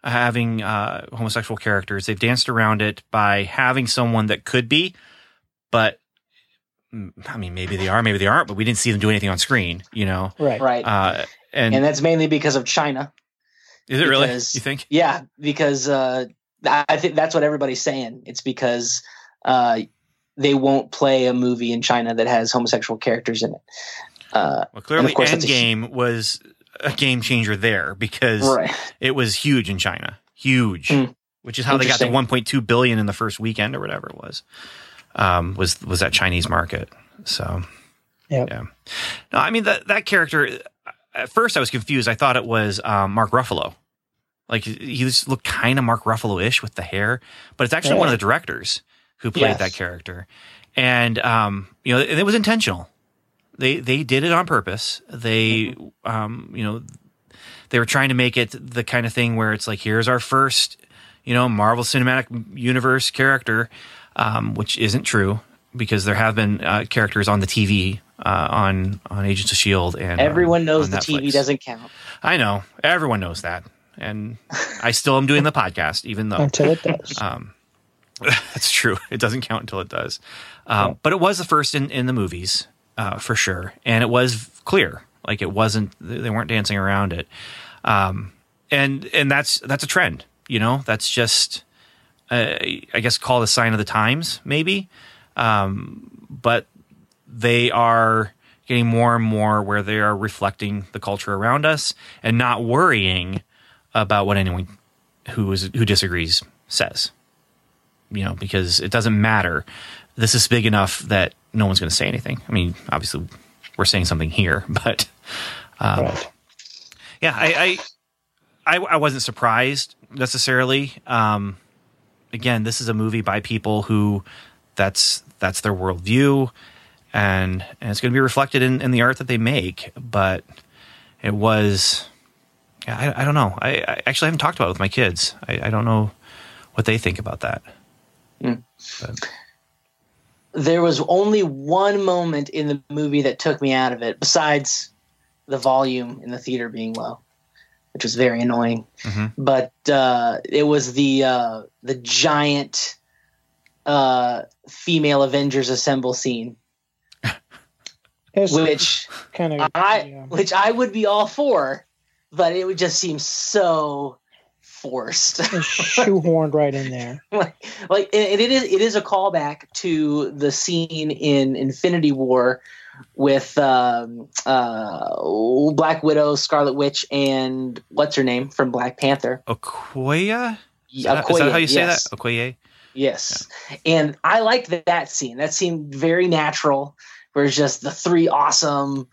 having uh, homosexual characters. They've danced around it by having someone that could be, but mm, I mean, maybe they are, maybe they aren't. But we didn't see them do anything on screen, you know. right Right. Uh, and, and that's mainly because of China. is it really? because- You think? Yeah, because uh, I I think that's what everybody's saying. It's because uh, they won't play a movie in China that has homosexual characters in it. Uh, Well, clearly, course that's a Endgame was a game changer there because right. it was huge in China, huge, Hmm. which is how they got to Interesting. 1.2 billion in the first weekend or whatever it was. Um, was was that Chinese market? So Yep. yeah, no, I mean that that character. At first, I was confused. I thought it was um, Mark Ruffalo. Like he was looked kind of Mark Ruffalo ish with the hair, but it's actually one of the directors who played Yes. that character, and um, you know, and it was intentional. They they did it on purpose. They um, you know they were trying to make it the kind of thing where it's like here's our first you know Marvel Cinematic Universe character, um, which isn't true because there have been uh, characters on the TV uh, on on Agents of Shield and um, Everyone knows the TV doesn't count. I know everyone knows that, and I still am doing the podcast even though until it does um, that's true. It doesn't count until it does. Um, But it was the first in, in the movies, uh, for sure. And it was clear. Like it wasn't, they weren't dancing around it. Um, and, and that's, that's a trend, you know, that's just, uh, I guess call it a sign of the times, maybe. Um, but they are getting more and more where they are reflecting the culture around us and not worrying about what anyone who is who disagrees says you know, because it doesn't matter. This is big enough that no one's going to say anything. I mean, obviously, we're saying something here, but um, right yeah, I, I, I, I wasn't surprised necessarily. Um, again, this is a movie by people who that's that's their worldview, and and it's going to be reflected in, in the art that they make. But it was, I, I don't know. I, I actually haven't talked about it with my kids. I, I don't know what they think about that. There was only one moment in the movie that took me out of it, besides the volume in the theater being low, which was very annoying. Mhm. But uh, it was the uh, the giant uh, female Avengers assemble scene, which kind of I yeah. which I would be all for, but it would just seem so forced. shoehorned right in there. like, like and it is it is a callback to the scene in Infinity War with um, uh, Black Widow, Scarlet Witch, and what's her name from Black Panther? Okoye? Is that, is Okoye, that how you say yes. that? Okoye? Yes. And I liked that, that scene. That seemed very natural, where it's just the three awesome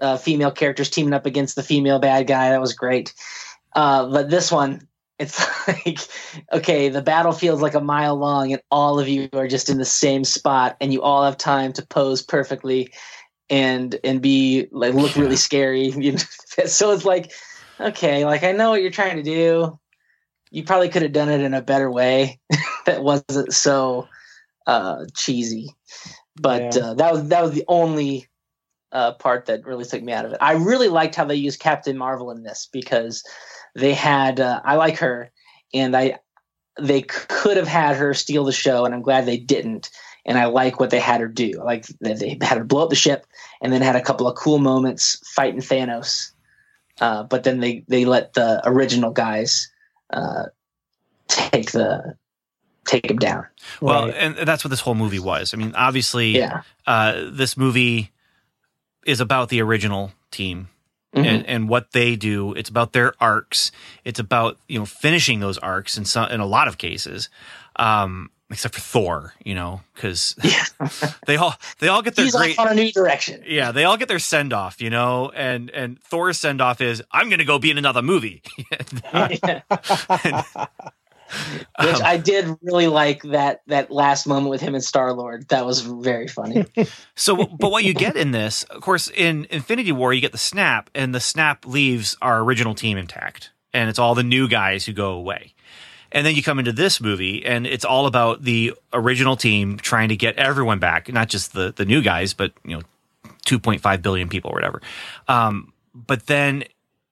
uh, female characters teaming up against the female bad guy. That was great. Uh, but this one, it's like, okay, the battlefield's like a mile long, and all of you are just in the same spot, and you all have time to pose perfectly and and be like look really scary. So it's like, okay, like I know what you're trying to do. You probably could have done it in a better way that wasn't so uh, cheesy. But Yeah. uh, that was that was the only uh, part that really took me out of it. I really liked how they used Captain Marvel in this because they had uh, I like her and I they could have had her steal the show and I'm glad they didn't. And I like what they had her do. I like that they had her blow up the ship and then had a couple of cool moments fighting Thanos. Uh, but then they they let the original guys uh, take the take him down. Well, Right. and that's what this whole movie was. I mean, obviously, Yeah. uh, this movie is about the original team Mhm. and, and what they do. It's about their arcs. It's about you know finishing those arcs in some in a lot of cases, um, except for Thor. You know, because they all they all get their He's great. on a new direction. Yeah, they all get their send off, you know, and and Thor's send off is I'm going to go be in another movie. Which I did really like that that last moment with him and Star Lord. That was very funny. So, but what you get in this, of course, in Infinity War, you get the snap, and the snap leaves our original team intact, and it's all the new guys who go away. And then you come into this movie, and it's all about the original team trying to get everyone back, not just the the new guys, but you know, two point five billion people or whatever. Um, but then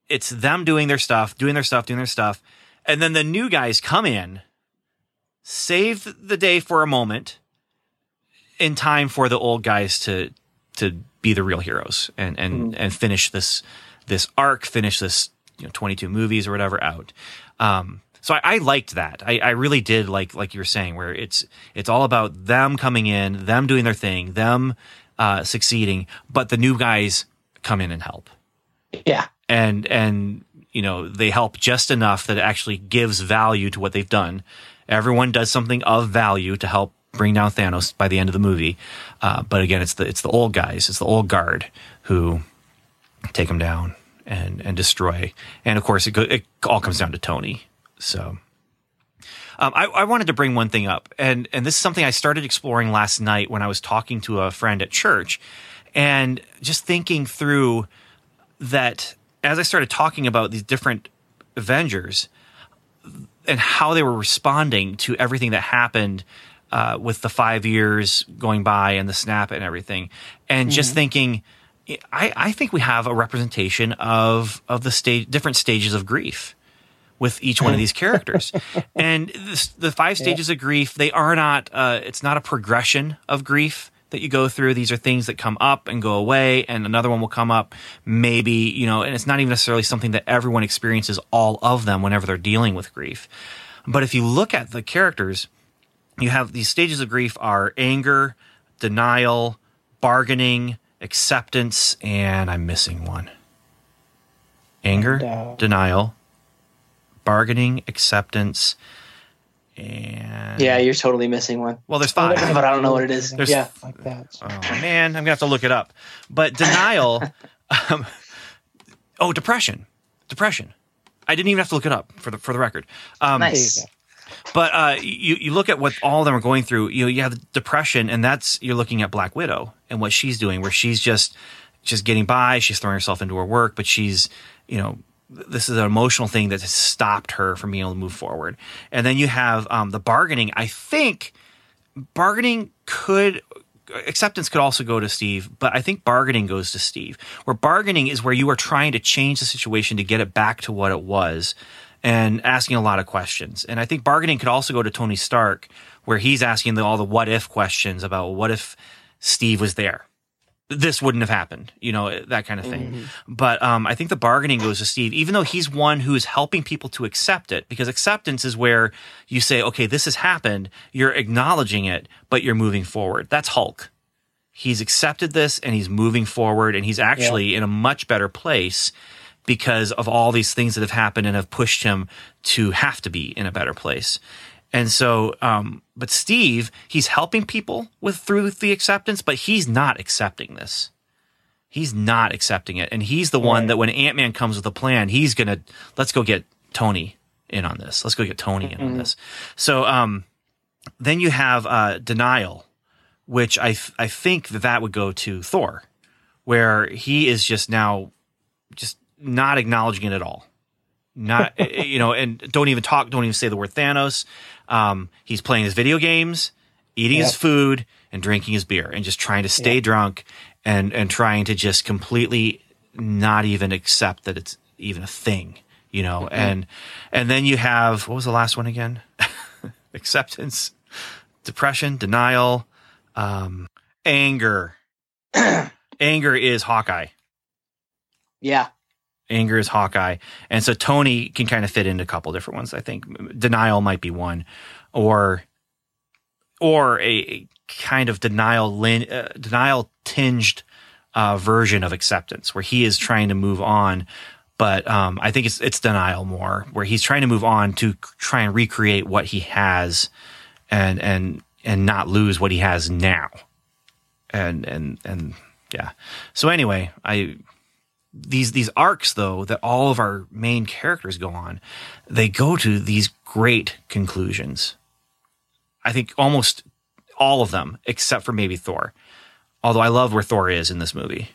it's them doing their stuff, doing their stuff, doing their stuff, and then the new guys come in, save the day for a moment, in time for the old guys to to be the real heroes and and and finish this this arc, finish this you know twenty two movies or whatever out. Um, so I, I liked that. I, I really did like like you were saying, where it's it's all about them coming in, them doing their thing, them uh, succeeding, but the new guys come in and help yeah. and and you know they help just enough that it actually gives value to what they've done. Everyone does something of value to help bring down Thanos by the end of the movie. Uh, but again, it's the it's the old guys, it's the old guard who take him down and and destroy. And of course, it go, it all comes down to Tony. So. Um, I, I wanted to bring one thing up, and and this is something I started exploring last night when I was talking to a friend at church, and just thinking through that as I started talking about these different Avengers and how they were responding to everything that happened uh, with the five years going by and the snap and everything, and just thinking, I, I think we have a representation of of the stage different stages of grief with each one of these characters. and this, the five stages of grief, they are not, uh, it's not a progression of grief that you go through. These are things that come up and go away, and another one will come up, maybe, you know, and it's not even necessarily something that everyone experiences all of them whenever they're dealing with grief. But if you look at the characters, you have these stages of grief are anger, denial, bargaining, acceptance, and I'm missing one. Anger, denial, bargaining, acceptance, and Yeah, you're totally missing one. well, there's five. But I don't know what it is. There's- yeah. like that. Oh man, I'm gonna have to look it up. But denial. um, oh, depression. Depression. I didn't even have to look it up for the for the record. Um, Nice. But uh, you you look at what all of them are going through. You know, you have depression, and that's you're looking at Black Widow and what she's doing, where she's just just getting by. She's throwing herself into her work, but she's you know this is an emotional thing that has stopped her from being able to move forward. And then you have um, the bargaining. I think bargaining could acceptance could also go to Steve, but I think bargaining goes to Steve. Where bargaining is where you are trying to change the situation to get it back to what it was and asking a lot of questions. And I think bargaining could also go to Tony Stark where he's asking the, all the what if questions about what if Steve was there? This wouldn't have happened, you know, that kind of thing. Mhm. But um, I think the bargaining goes to Steve, even though he's one who is helping people to accept it, because acceptance is where you say, okay, this has happened, you're acknowledging it, but you're moving forward. That's Hulk. He's accepted this and he's moving forward, and he's actually in a much better place because of all these things that have happened and have pushed him to have to be in a better place. And so, um, but Steve, he's helping people with through the acceptance, but he's not accepting this. He's not accepting it. And he's the one Right. that when Ant Man comes with a plan, he's going to, let's go get Tony in on this. Let's go get Tony in on this. So, um, then you have, uh, denial, which I, th- I think that that would go to Thor, where he is just now just not acknowledging it at all. Not, you know, and don't even talk, don't even say the word Thanos. Um, he's playing his video games, eating his food, and drinking his beer, and just trying to stay drunk and and trying to just completely not even accept that it's even a thing, you know. And and then you have what was the last one again? Acceptance, depression, denial, um, anger. anger is Hawkeye Yeah. Anger is Hawkeye, and so Tony can kind of fit into a couple different ones. I think denial might be one, or or a, a kind of denial lin, uh, denial tinged uh, version of acceptance, where he is trying to move on. But um, I think it's it's denial more, where he's trying to move on to try and recreate what he has, and and and not lose what he has now, and and and yeah. So anyway, I these these arcs though that all of our main characters go on they go to these great conclusions i think almost all of them except for maybe thor although i love where thor is in this movie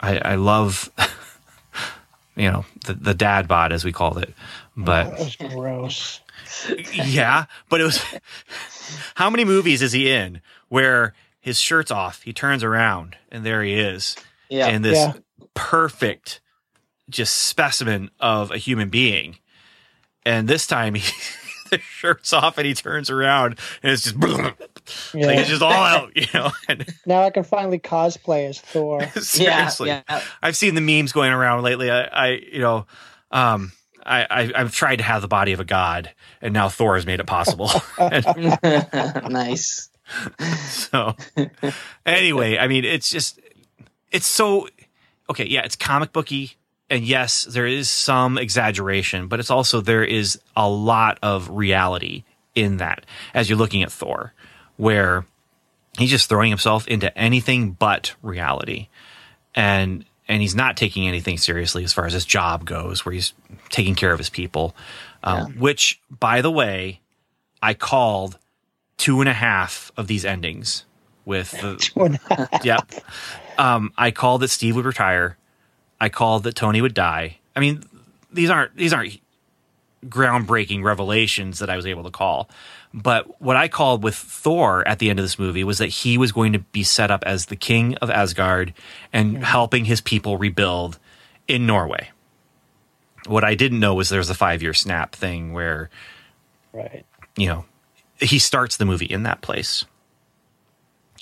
i i love you know the, the dad bod as we called it but oh, That was gross. yeah, but it was how many movies is he in where his shirt's off, he turns around and there he is. Yeah. And this Yeah. Perfect just specimen of a human being. And this time he the shirt's off and he turns around and it's just like it's just all out, you know. And now I can finally cosplay as Thor. seriously. Yeah. I've seen the memes going around lately. I, I you know, um, I, I, I've tried to have the body of a god, and now Thor has made it possible. Nice. so, anyway, I mean, it's just, it's so, okay, yeah, it's comic booky. And yes, there is some exaggeration, but it's also, there is a lot of reality in that as you're looking at Thor, where he's just throwing himself into anything but reality. And, and he's not taking anything seriously as far as his job goes, where he's taking care of his people. Um, Which, by the way, I called two and a half of these endings with the, yep. Um, I called that Steve would retire. I called that Tony would die. I mean, these aren't these aren't groundbreaking revelations that I was able to call. But what I called with Thor at the end of this movie was that he was going to be set up as the king of Asgard and helping his people rebuild in Norway. What I didn't know was there's a five year snap thing where right. you know, he starts the movie in that place.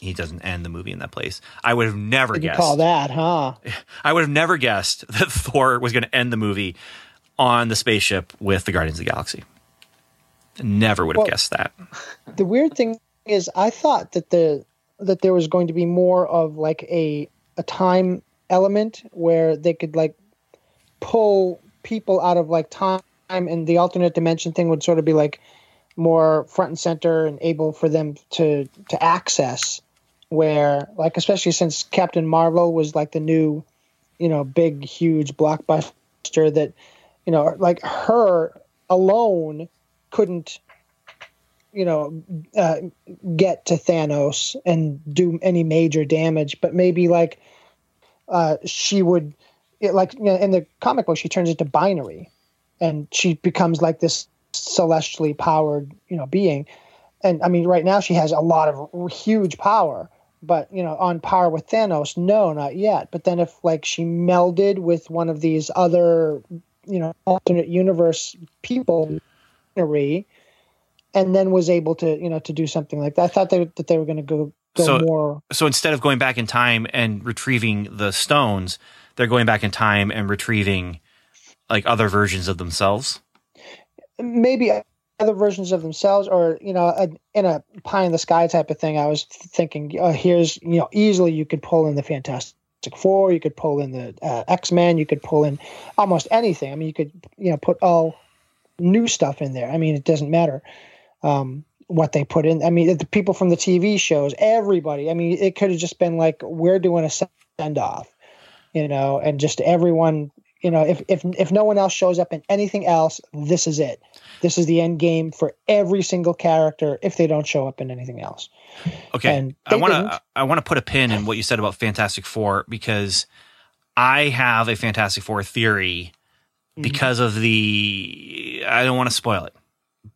He doesn't end the movie in that place. I would have never Did you guessed. call that, huh? I would have never guessed that Thor was going to end the movie on the spaceship with the Guardians of the Galaxy. Never would have Well- guessed that. the weird thing is i thought that the that there was going to be more of like a a time element where they could like pull people out of like time and the alternate dimension thing would sort of be like more front and center and able for them to to access where like especially since captain marvel was like the new you know big huge blockbuster that you know like her alone couldn't you know uh, get to Thanos and do any major damage, but maybe like uh, she would, it, like you know, in the comic book, she turns into binary, and she becomes like this celestially powered you know being, and I mean right now she has a lot of huge power, but you know on par with Thanos, no, not yet. But then if like she melded with one of these other you know alternate universe people, and then was able to you know to do something like that. I thought they, that they were going to go go So- more. So instead of going back in time and retrieving the stones, they're going back in time and retrieving like other versions of themselves. maybe other versions of themselves or you know a, in a pie in the sky type of thing i was thinking uh, here's you know easily you could pull in the fantastic four you could pull in the uh, x-men you could pull in almost anything. I mean you could you know put all new stuff in there. I mean it doesn't matter um, what they put in. I mean the people from the tv shows everybody i mean it could have just been like we're doing a send off you know and just everyone you know if if if no one else shows up in anything else this is it this is the end game for every single character if they don't show up in anything else Okay, And I want to I want to put a pin in what you said about Fantastic Four because I have a Fantastic Four theory Mm-hmm. because of the I don't want to spoil it,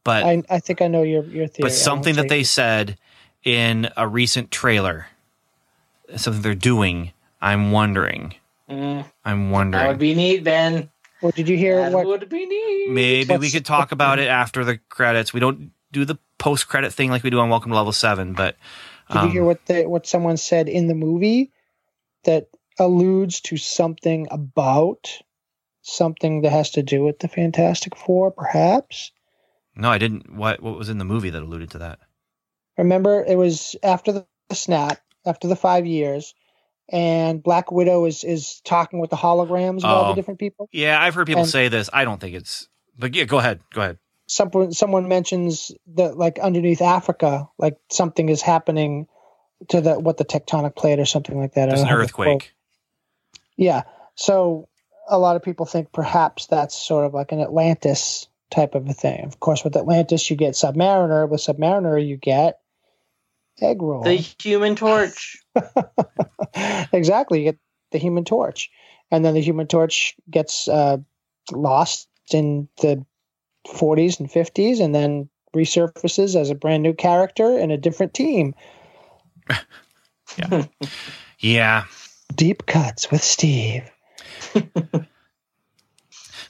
but i i think i know your your theory but something that say- they said in a recent trailer, something they're doing. I'm wondering. Mm, I'm wondering. that would be neat, Ben. Well did you hear That what would be neat. Maybe we could talk about it after the credits. We don't do the post credit thing like we do on Welcome to Level Seven, but did you hear um, what the what someone said in the movie that alludes to something about something that has to do with the fantastic four perhaps no, I didn't. What what was in the movie that alluded to that? remember it was after the snap after the five years and black widow is is talking with the holograms of all Oh. the different people Yeah, I've heard people And- say this. I don't think it's. But yeah, go ahead. Go ahead. someone someone mentions that like underneath africa like something is happening to the what the tectonic plate or something like that There's an have the quote. earthquake. yeah so a lot of people think perhaps that's sort of like an atlantis type of a thing of course with atlantis you get submariner with submariner you get egg roll The Human Torch. exactly. You get the Human Torch, and then the Human Torch gets uh, lost in the 40s and 50s, and then resurfaces as a brand new character in a different team. Yeah. Yeah. Deep cuts with Steve.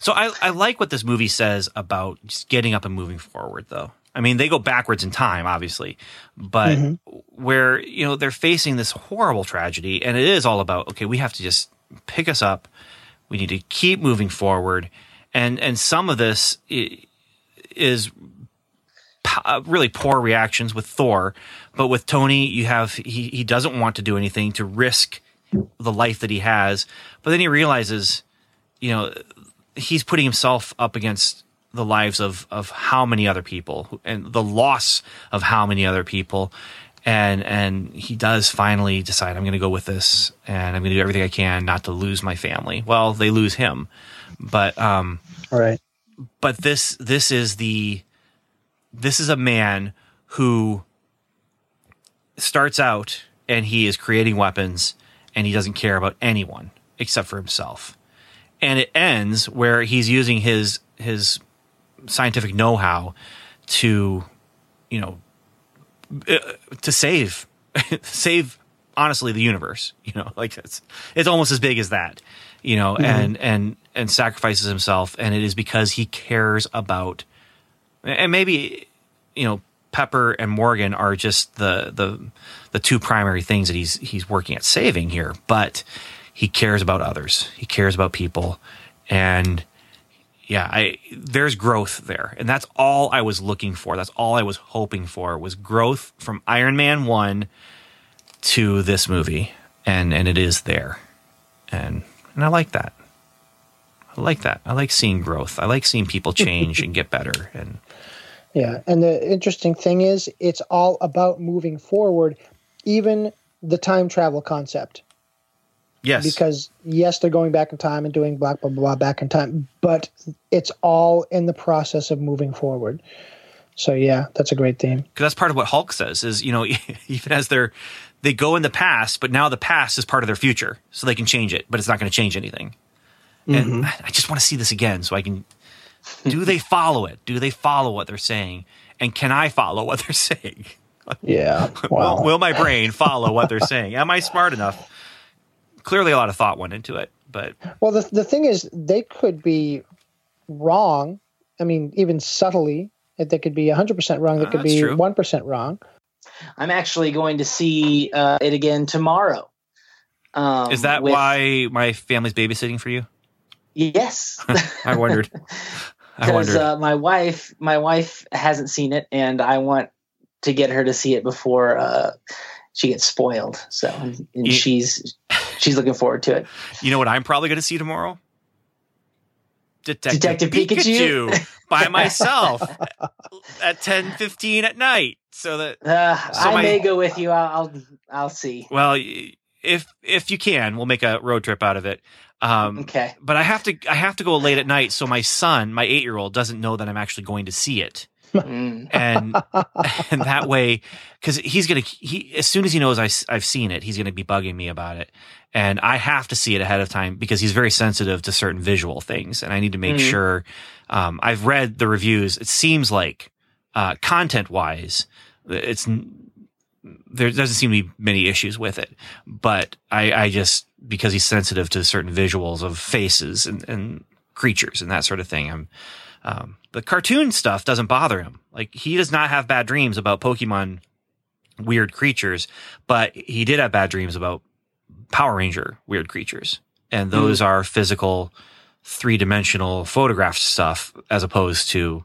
So I, I like what this movie says about just getting up and moving forward, though. I mean, they go backwards in time, obviously, but Mhm. where you know they're facing this horrible tragedy, and it is all about okay, we have to just pick us up. We need to keep moving forward, and and some of this is uh, really poor reactions with Thor, but with Tony, you have he he doesn't want to do anything to risk the life that he has, but then he realizes, you know, he's putting himself up against the lives of of how many other people and the loss of how many other people and and he does finally decide I'm going to go with this and I'm going to do everything I can not to lose my family. Well, they lose him. But um All right. but this this is the this is a man who starts out and he is creating weapons and he doesn't care about anyone except for himself and it ends where he's using his his scientific know-how to you know uh, to save save honestly the universe you know like it's it's almost as big as that you know and and and sacrifices himself and it is because he cares about and maybe you know Pepper and Morgan are just the the the two primary things that he's he's working at saving here but he cares about others. He cares about people and yeah i there's growth there and that's all i was looking for that's all i was hoping for was growth from iron man 1 to this movie and and it is there and and i like that i like that i like seeing growth i like seeing people change and get better and Yeah. And the interesting thing is, it's all about moving forward, even the time travel concept. Yes Because, yes, they're going back in time and doing blah, blah, blah, back in time, but it's all in the process of moving forward. So, yeah, that's a great theme. because that's part of what Hulk says is you know even as they're they go in the past, but now the past is part of their future, so they can change it, but it's not going to change anything. And mm-hmm. I just want to see this again, so I can. Do they follow it? Do they follow what they're saying? And can I follow what they're saying? Yeah. Will, will my brain follow what they're saying? Am I smart enough? Clearly, a lot of thought went into it, but Well, the the thing is, they could be wrong. I mean, even subtly, they could be hundred percent wrong. They Uh, could that's be true. one percent wrong. I'm actually going to see uh, it again tomorrow. Um, Is that with- why my family's babysitting for you? Yes. I wondered. I because wondered. uh, my wife my wife hasn't seen it and i want to get her to see it before uh, she gets spoiled so and You- she's she's looking forward to it you know what I'm probably going to see tomorrow? Detective, Detective Pikachu? Pikachu by myself at 10:15 at night. So that uh, So i my- may go with you i'll i'll, I'll see well, if if you can, we'll make a road trip out of it. Um, okay but I have to I have to go late at night, so my son, my eight year old, doesn't know that I'm actually going to see it. and and that way, because he's gonna he as soon as he knows I, i've seen it, he's gonna be bugging me about it, and I have to see it ahead of time because he's very sensitive to certain visual things, and I need to make Mhm. sure. Um, I've read the reviews. It seems like uh, content wise, it's there doesn't seem to be many issues with it, but I, I just because he's sensitive to certain visuals of faces and, and creatures and that sort of thing. I'm um, the cartoon stuff doesn't bother him. Like he does not have bad dreams about Pokemon weird creatures, but he did have bad dreams about Power Ranger weird creatures, and those are physical, three dimensional photographed stuff as opposed to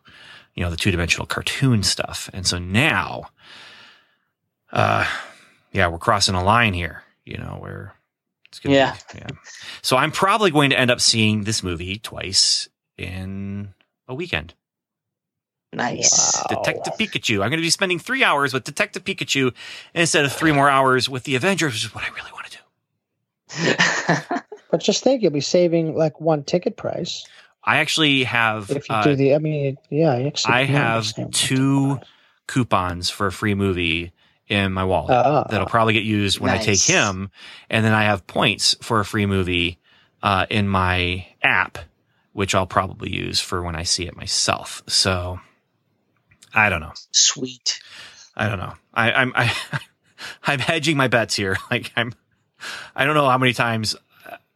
you know the two dimensional cartoon stuff. And so now uh yeah we're crossing a line here you know where it's gonna Yeah. be, yeah so i'm probably going to end up seeing this movie twice in a weekend nice Wow. detective pikachu i'm going to be spending three hours with detective pikachu instead of three more hours with the avengers which is what i really want to do But just think, you'll be saving like one ticket price i actually have if you uh, do the. I mean, yeah, actually i have understand what ticket two coupons for a free movie in my wallet Ah. that'll probably get used when I take him. And then I have points for a free movie uh, in my app, which I'll probably use for when I see it myself. So I don't know. sweet I don't know. I, I'm I, I'm hedging my bets here. Like I'm I don't know how many times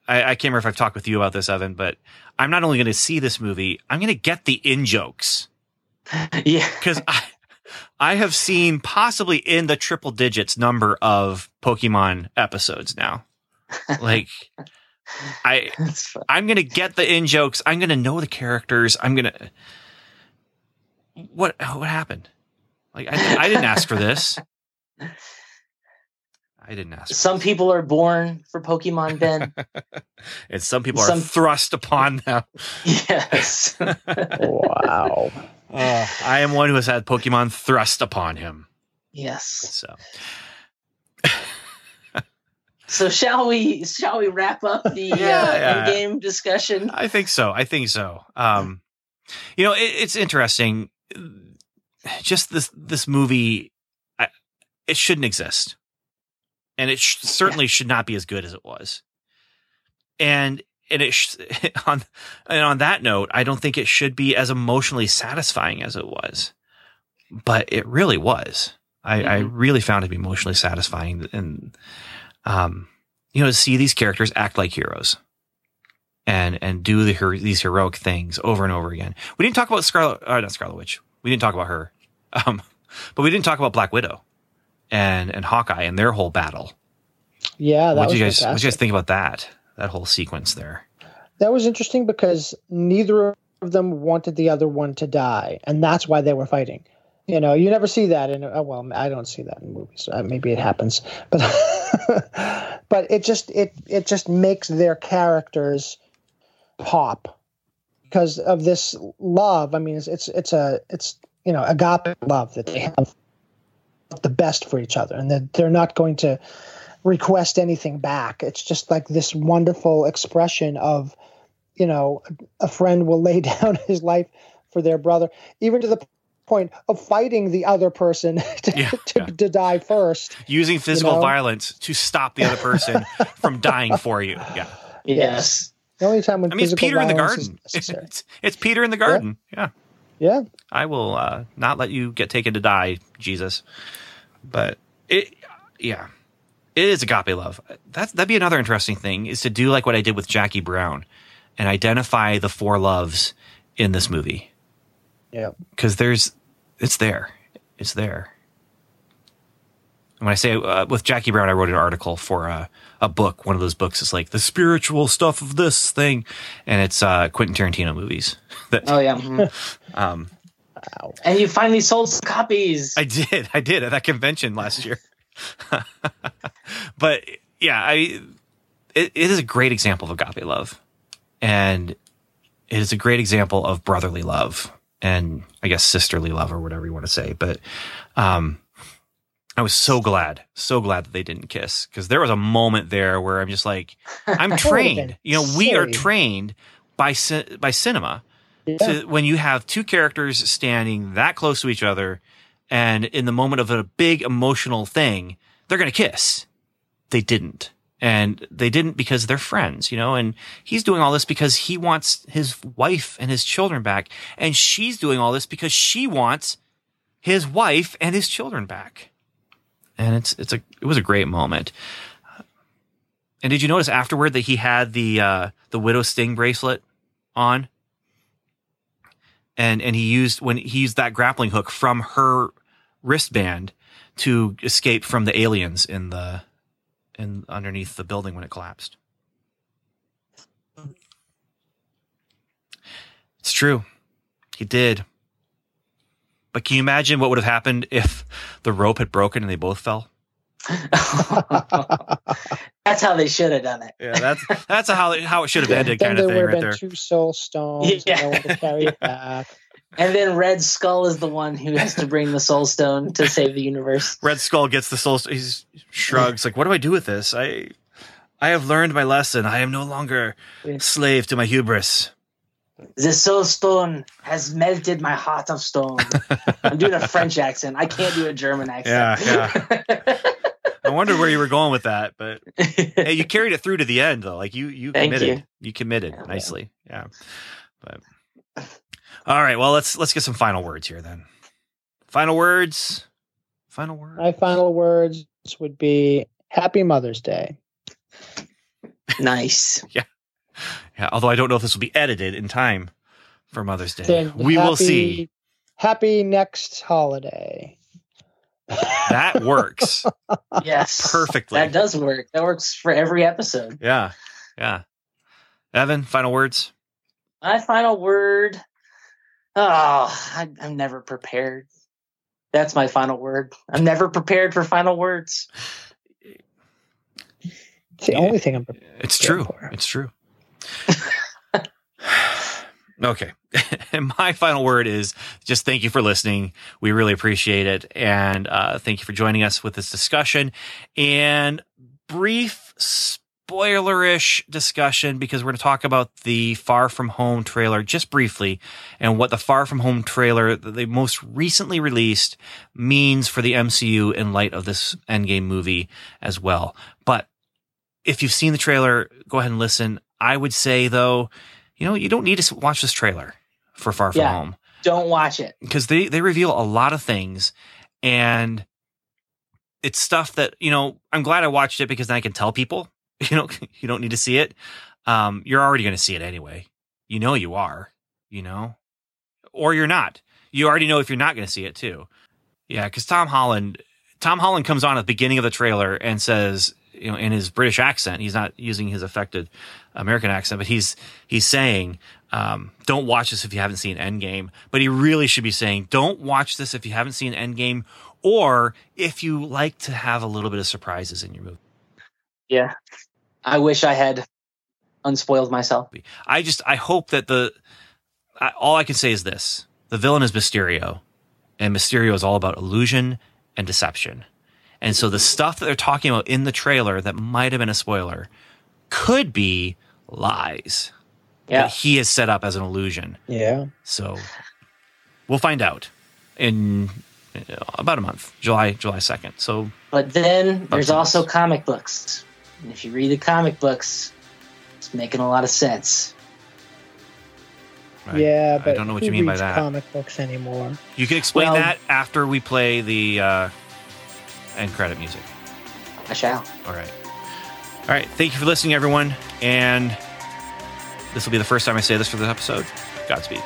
I, I can't remember if I've talked with you about this, Evan, but I'm not only going to see this movie, I'm going to get the in jokes yeah because I, I have seen possibly in the triple digits number of Pokemon episodes now. Like, I That's fun. I'm gonna get the in jokes. I'm gonna know the characters. I'm gonna what what happened? Like I, I didn't ask for this. I didn't ask. For some people are born for pokemon ben and some people are thrust upon them. yes Wow. Uh, I am one who has had Pokemon thrust upon him. yes So so shall we shall we wrap up the Yeah, uh, yeah. game discussion I think so. I think so. Um, you know, it, it's interesting. Just this this movie, I, it shouldn't exist, and it sh- certainly should not be as good as it was. And and it sh- on and on that note, I don't think it should be as emotionally satisfying as it was, but it really was. I, I really found it emotionally satisfying, and um, you know, to see these characters act like heroes and and do the her- these heroic things over and over again. We didn't talk about Scarlet, uh, not Scarlet Witch. We didn't talk about her, um, but we didn't talk about Black Widow and and Hawkeye and their whole battle. Yeah, that What do you guys what do you guys think about that? That whole sequence there. That was interesting because neither of them wanted the other one to die, and that's why they were fighting. You know, you never see that in. Oh, well, I don't see that in movies. Uh, maybe it happens, but but it just it it just makes their characters pop because of this love. I mean, it's it's, it's a it's you know agape love that they have the best for each other, and that they're not going to request anything back. It's just like this wonderful expression of, you know, a friend will lay down his life for their brother, even to the point of fighting the other person to, Yeah, to, yeah. to die first. Using physical know? violence to stop the other person from dying for you. Yeah. yes The only time when I mean, it's Peter in the garden. It's, it's Peter in the garden. Yeah. Yeah, I will uh, not let you get taken to die, Jesus. But it, yeah, it is agape love. That's that'd be another interesting thing is to do like what I did with Jackie Brown and identify the four loves in this movie yeah. because there's it's there, it's there. when I say uh, with Jackie Brown, I wrote an article for a, a book. One of those books is like the spiritual stuff of this thing, and it's uh, Quentin Tarantino movies. that Oh yeah. mhm. um, and you finally sold some copies. I did, I did at that convention last year. but yeah, I it, it is a great example of agape love, and it is a great example of brotherly love, and I guess sisterly love or whatever you want to say. But um, I was so glad, so glad that they didn't kiss because there was a moment there where I'm just like, I'm That would've been trained. You know, we are trained by ci- by cinema Yeah. to when you have two characters standing that close to each other and in the moment of a big emotional thing they're going to kiss they didn't and they didn't because they're friends you know and he's doing all this because he wants his wife and his children back. And she's doing all this because she wants his wife and his children back. And it's it's a it was a great moment. And did you notice afterward that he had the uh the widow sting bracelet on? And and he used when he used that grappling hook from her wristband to escape from the aliens in the in underneath the building when it collapsed. It's true. He did. But can you imagine what would have happened if the rope had broken and they both fell? That's how they should have done it. Yeah, that's that's how it, how it should have ended, then kind of there thing, would right have there. been two soul stones Yeah. and no carry it back. And then Red Skull is the one who has to bring the Soul Stone to save the universe. Red Skull gets the soul. Stone. He shrugs like, "What do I do with this? I, I have learned my lesson. I am no longer slave to my hubris." The Soul Stone has melted my heart of stone. I'm doing a French accent. I can't do a German accent. Yeah, yeah. I wondered where you were going with that, but hey, you carried it through to the end though. Like you, you Thank committed. you. You, committed nicely. Yeah. But all right. Well, let's let's get some final words here then. Final words. Final word. My final words would be Happy Mother's Day. nice. Yeah. Yeah. Although I don't know if this will be edited in time for Mother's Day. Then we will see. Happy next holiday. That works. Yes. Perfectly. That does work. That works for every episode. Yeah. Yeah. Evan, final words. My final word. Oh, I, I'm never prepared. That's my final word. I'm never prepared for final words. It's the Yeah. only thing I'm It's true. for- It's true. okay. and my final word is just thank you for listening. We really appreciate it. And uh, thank you for joining us with this discussion and brief spoilerish discussion because we're going to talk about the Far From Home trailer just briefly and what the Far From Home trailer that they most recently released means for the MCU in light of this Endgame movie as well. But if you've seen the trailer, go ahead and listen. I would say though, you know, you don't need to watch this trailer for Far From Yeah. Home Don't watch it. because they they reveal a lot of things and it's stuff that you know i'm glad i watched it because then i can tell people you know you don't need to see it um you're already going to see it anyway you know you are you know or you're not you already know if you're not going to see it too yeah because tom holland tom holland comes on at the beginning of the trailer and says you know in his british accent he's not using his affected american accent but he's he's saying um, don't watch this if you haven't seen Endgame. But he really should be saying, don't watch this if you haven't seen Endgame, or if you like to have a little bit of surprises in your movie. Yeah. I wish I had unspoiled myself. I just I hope that the I, all I can say is this: the villain is Mysterio, and Mysterio is all about illusion and deception. And so the stuff that they're talking about in the trailer that might have been a spoiler could be lies Yeah. that he has set up as an illusion. Yeah. So we'll find out in uh, about a month, July July second. So But then there's also comic books. And if you read the comic books, it's making a lot of sense. right. Yeah, but I don't know what you mean by that. Comic books anymore. You can explain Well- that after we play the uh, end credit music. I shall. All right. All right. Thank you for listening, everyone. And this will be the first time I say this for this episode. Godspeed.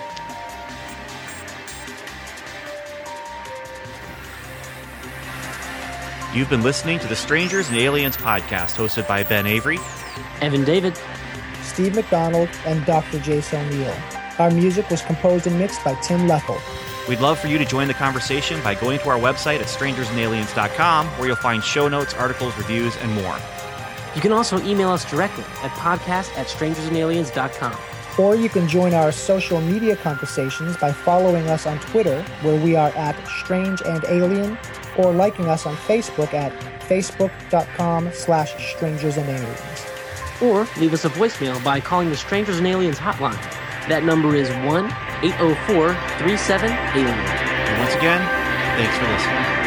You've been listening to the Strangers and Aliens podcast, hosted by Ben Avery. Evan David. Steve McDonald, and Dr. Jason O'Neill. Our music was composed and mixed by Tim Leffel. We'd love for you to join the conversation by going to our website at strangersandaliens.com, where you'll find show notes, articles, reviews, and more. You can also email us directly at podcast at strangersandaliens.com. Or you can join our social media conversations by following us on Twitter, where we are at Strange and Alien, or liking us on Facebook at facebook.com slash strangers and aliens. Or leave us a voicemail by calling the Strangers and Aliens hotline. That number is 1 804 37 Alien. And once again, thanks for listening.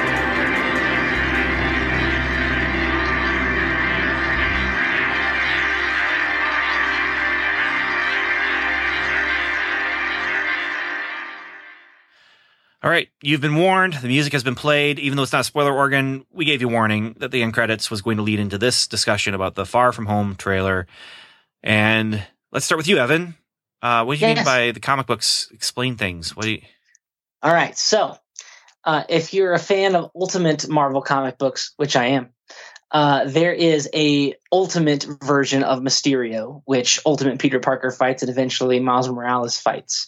All right, you've been warned. The music has been played. Even though it's not spoiler organ, we gave you warning that the end credits was going to lead into this discussion about the Far From Home trailer. And let's start with you, Evan. Uh, what do you mean by the comic books explain things? What do you? All right. So, uh, if you're a fan of Ultimate Marvel comic books, which I am, uh, there is a Ultimate version of Mysterio, which Ultimate Peter Parker fights, and eventually Miles Morales fights,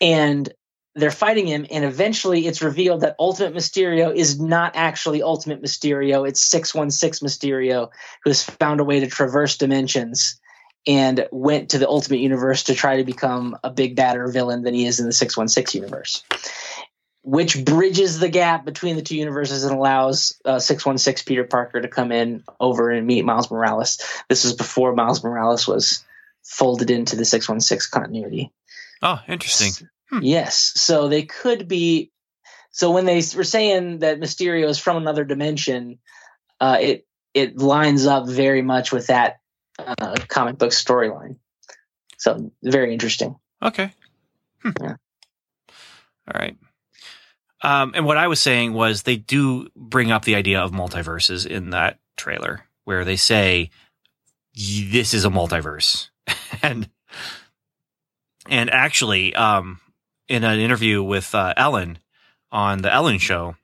and they're fighting him, and eventually it's revealed that Ultimate Mysterio is not actually Ultimate Mysterio; it's Six One Six Mysterio, who has found a way to traverse dimensions and went to the Ultimate Universe to try to become a big badder villain than he is in the 616 universe, which bridges the gap between the two universes and allows uh, 616 Peter Parker to come in over and meet Miles Morales. This was before Miles Morales was folded into the 616 continuity. Oh, interesting. Yes. So they could be. So when they were saying that Mysterio is from another dimension, uh, it it lines up very much with that uh, comic book storyline. So very interesting. Okay. Hmm. Yeah. All right. Um, and what I was saying was they do bring up the idea of multiverses in that trailer, where they say this is a multiverse, and and actually, um, in an interview with uh, Ellen on the Ellen Show,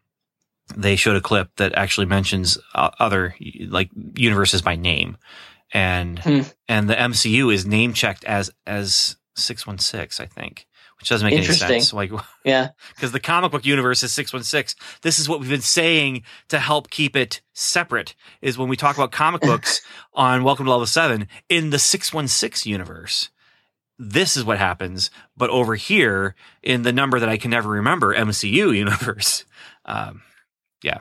they showed a clip that actually mentions uh, other like universes by name, and Hmm. and the MCU is name checked as as six one six, I think, which doesn't make any sense. Like Yeah. because the comic book universe is 616. This is what we've been saying to help keep it separate is when we talk about comic books on Welcome to Level 7 in the 616 universe. This is what happens, but over here in the number that I can never remember, MCU universe. Um, yeah.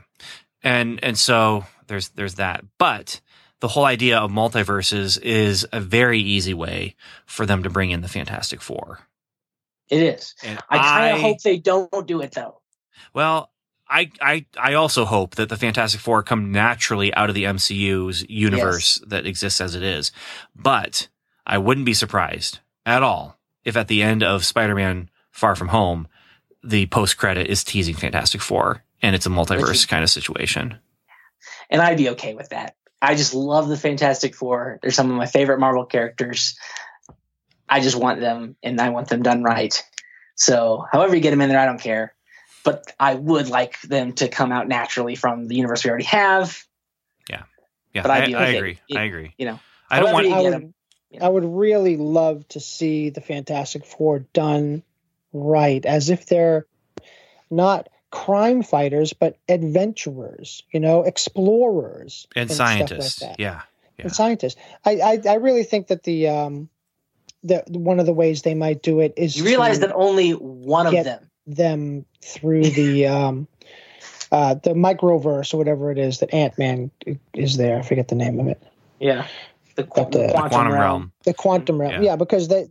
And and so there's there's that. But the whole idea of multiverses is a very easy way for them to bring in the Fantastic Four. It is. And I kind of hope they don't do it though. Well, I, I I also hope that the Fantastic Four come naturally out of the MCU's universe that exists as it is. But I wouldn't be surprised at all if at the end of Spider-Man Far From Home, the post credit is teasing Fantastic Four and it's a multiverse is- kind of situation. And I'd be okay with that. I just love the Fantastic Four. They're some of my favorite Marvel characters. I just want them and I want them done right. So, however you get them in there, I don't care. But I would like them to come out naturally from the universe we already have. Yeah, Yeah. But I'd I, be I okay. agree. It- I agree. you know, I don't want I would, 'em. I would really love to see the Fantastic Four done right, as if they're not crime fighters, but adventurers, you know, explorers and stuff like scientists. that. yeah. Yeah. And scientists. I, I, I really think that the um, the one of the ways they might do it is You realize to that only one of them. them through the um, uh, the microverse or whatever it is that Ant Man is there. I forget the name of it. Yeah. The, qu- But, the The quantum, Quantum realm. realm. The quantum realm, Yeah. yeah, because that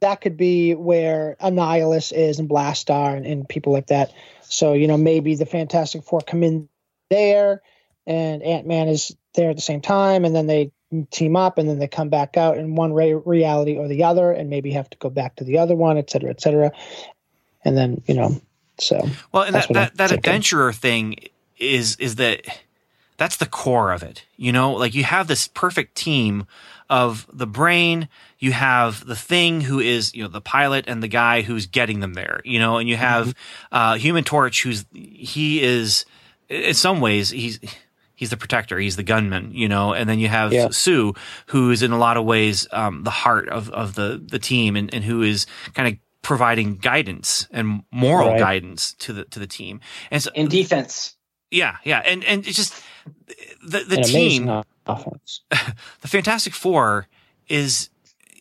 that could be where Annihilus is and Blastaar and, and people like that. So you know maybe the Fantastic Four come in there, and Ant Man is there at the same time, and then they team up, and then they come back out in one re- reality or the other, and maybe have to go back to the other one, et cetera, et cetera. And then you know, so Well, and That's that, I'm that, that thinking. adventurer thing is is that that's the core of it. You know, like you have this perfect team of the brain, you have the thing who is, you know, the pilot and the guy who's getting them there, you know, and you have uh Human Torch who's he is in some ways he's He's the protector. He's the gunman, you know. And then you have Yeah. Sue, who is in a lot of ways um, the heart of, of the the team, and, and who is kind of providing guidance and moral Right. guidance to the to the team. And so, In defense. yeah, yeah, and and it's just the the An team, offense. the Fantastic Four, is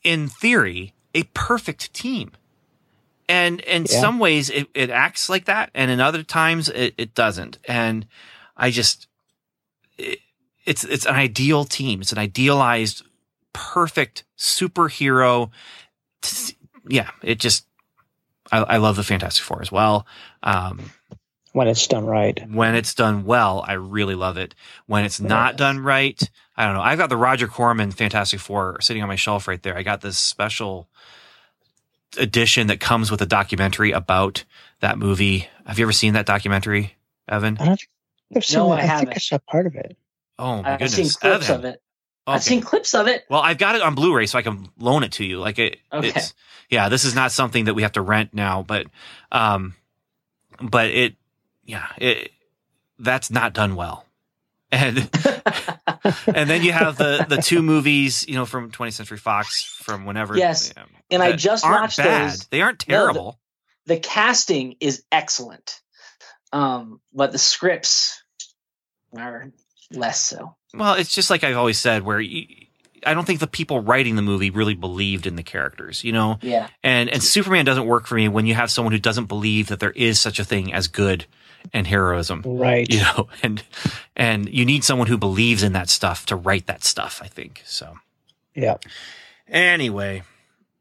in theory a perfect team. And in Yeah. some ways it, it acts like that, and in other times it, it doesn't. And I just it, it's it's an ideal team. It's an idealized, perfect superhero. Yeah, it just I, I love the Fantastic Four as well. Um, when it's done right. when it's done well, I really love it. When it's not Yes. done right, I don't know. I've got the Roger Corman Fantastic Four sitting on my shelf right there. I got this special edition that comes with a documentary about that movie. Have you ever seen that documentary, Evan? I don't think I've seen No, that. I I, haven't. I saw part of it. Oh my I've goodness, seen clips Evan. of it. Okay. I've seen clips of it. Well, I've got it on Blu-ray, so I can loan it to you. Like it, Okay. it's yeah. This is not something that we have to rent now, but um, but it, yeah, it that's not done well, and and then you have the the two movies, you know, from 20th Century Fox from whenever. Yes. um, And I just watched bad. those. They aren't No, the- terrible. The casting is excellent. Um, but the scripts are less so. Well, it's just like I've always said, where you, I don't think the people writing the movie really believed in the characters, you know. Yeah. And and Superman doesn't work for me when you have someone who doesn't believe that there is such a thing as good and heroism. Right. You know, and and you need someone who believes in that stuff to write that stuff, I think. So Yeah. anyway,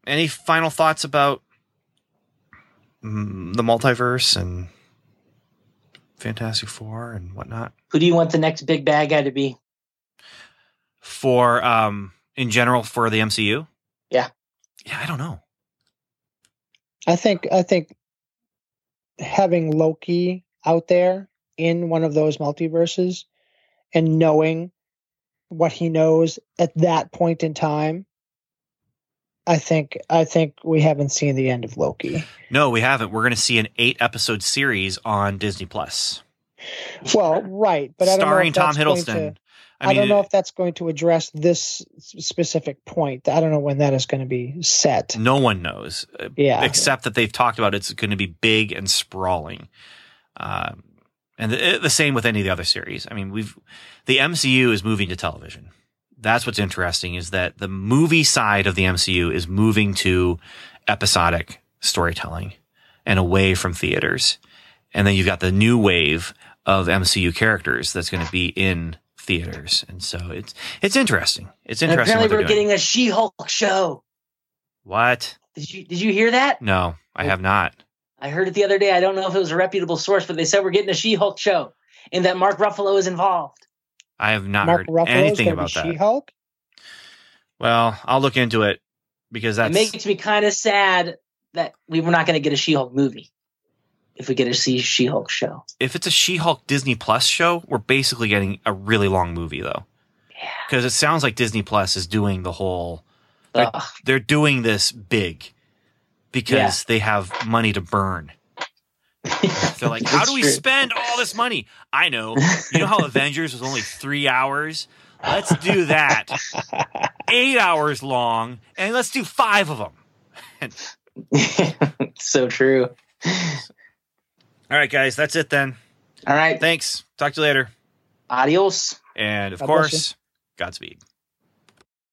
any final thoughts about mm, the multiverse and Fantastic Four and whatnot? Who do you want the next big bad guy to be? For um in general for the MCU? Yeah. Yeah, I don't know. I think I think having Loki out there in one of those multiverses and knowing what he knows at that point in time, I think I think we haven't seen the end of Loki. No, we haven't. We're going to see an eight episode series on Disney Plus, Well, right, but I don't know starring Tom Hiddleston. to- I, don't know if that's going to address this specific point. I don't know when that is going to be set. no one knows, uh, Yeah. except that they've talked about it's going to be big and sprawling. Um, and the, the same with any of the other series. I mean, we've the MCU is moving to television. That's what's interesting is that the movie side of the MCU is moving to episodic storytelling and away from theaters. And then you've got the new wave of MCU characters that's going to be in theaters. And so it's it's interesting. It's And interesting. apparently we're doing. getting a She-Hulk show. what? Did you did you hear that? No, I have not. I heard it the other day. I don't know if it was a reputable source, but they said we're getting a She-Hulk show and that Mark Ruffalo is involved. I have not Mark heard Ruffalo anything going to be about that. She-Hulk. Well, I'll look into it because that makes me kind of sad that we were not going to get a She-Hulk movie if we get a see She-Hulk show. if it's a She-Hulk Disney Plus show, we're basically getting a really long movie though. Yeah. Because it sounds like Disney Plus is doing the whole They're- they're doing this big because Yeah. they have money to burn. They're like, how do we true. spend all this money? I know. You know how Avengers was only three hours? Let's do that. Eight hours long, and let's do five of them. so true. All right, guys, that's it then. All right. Thanks. Talk to you later. Adios. And of God course, Godspeed.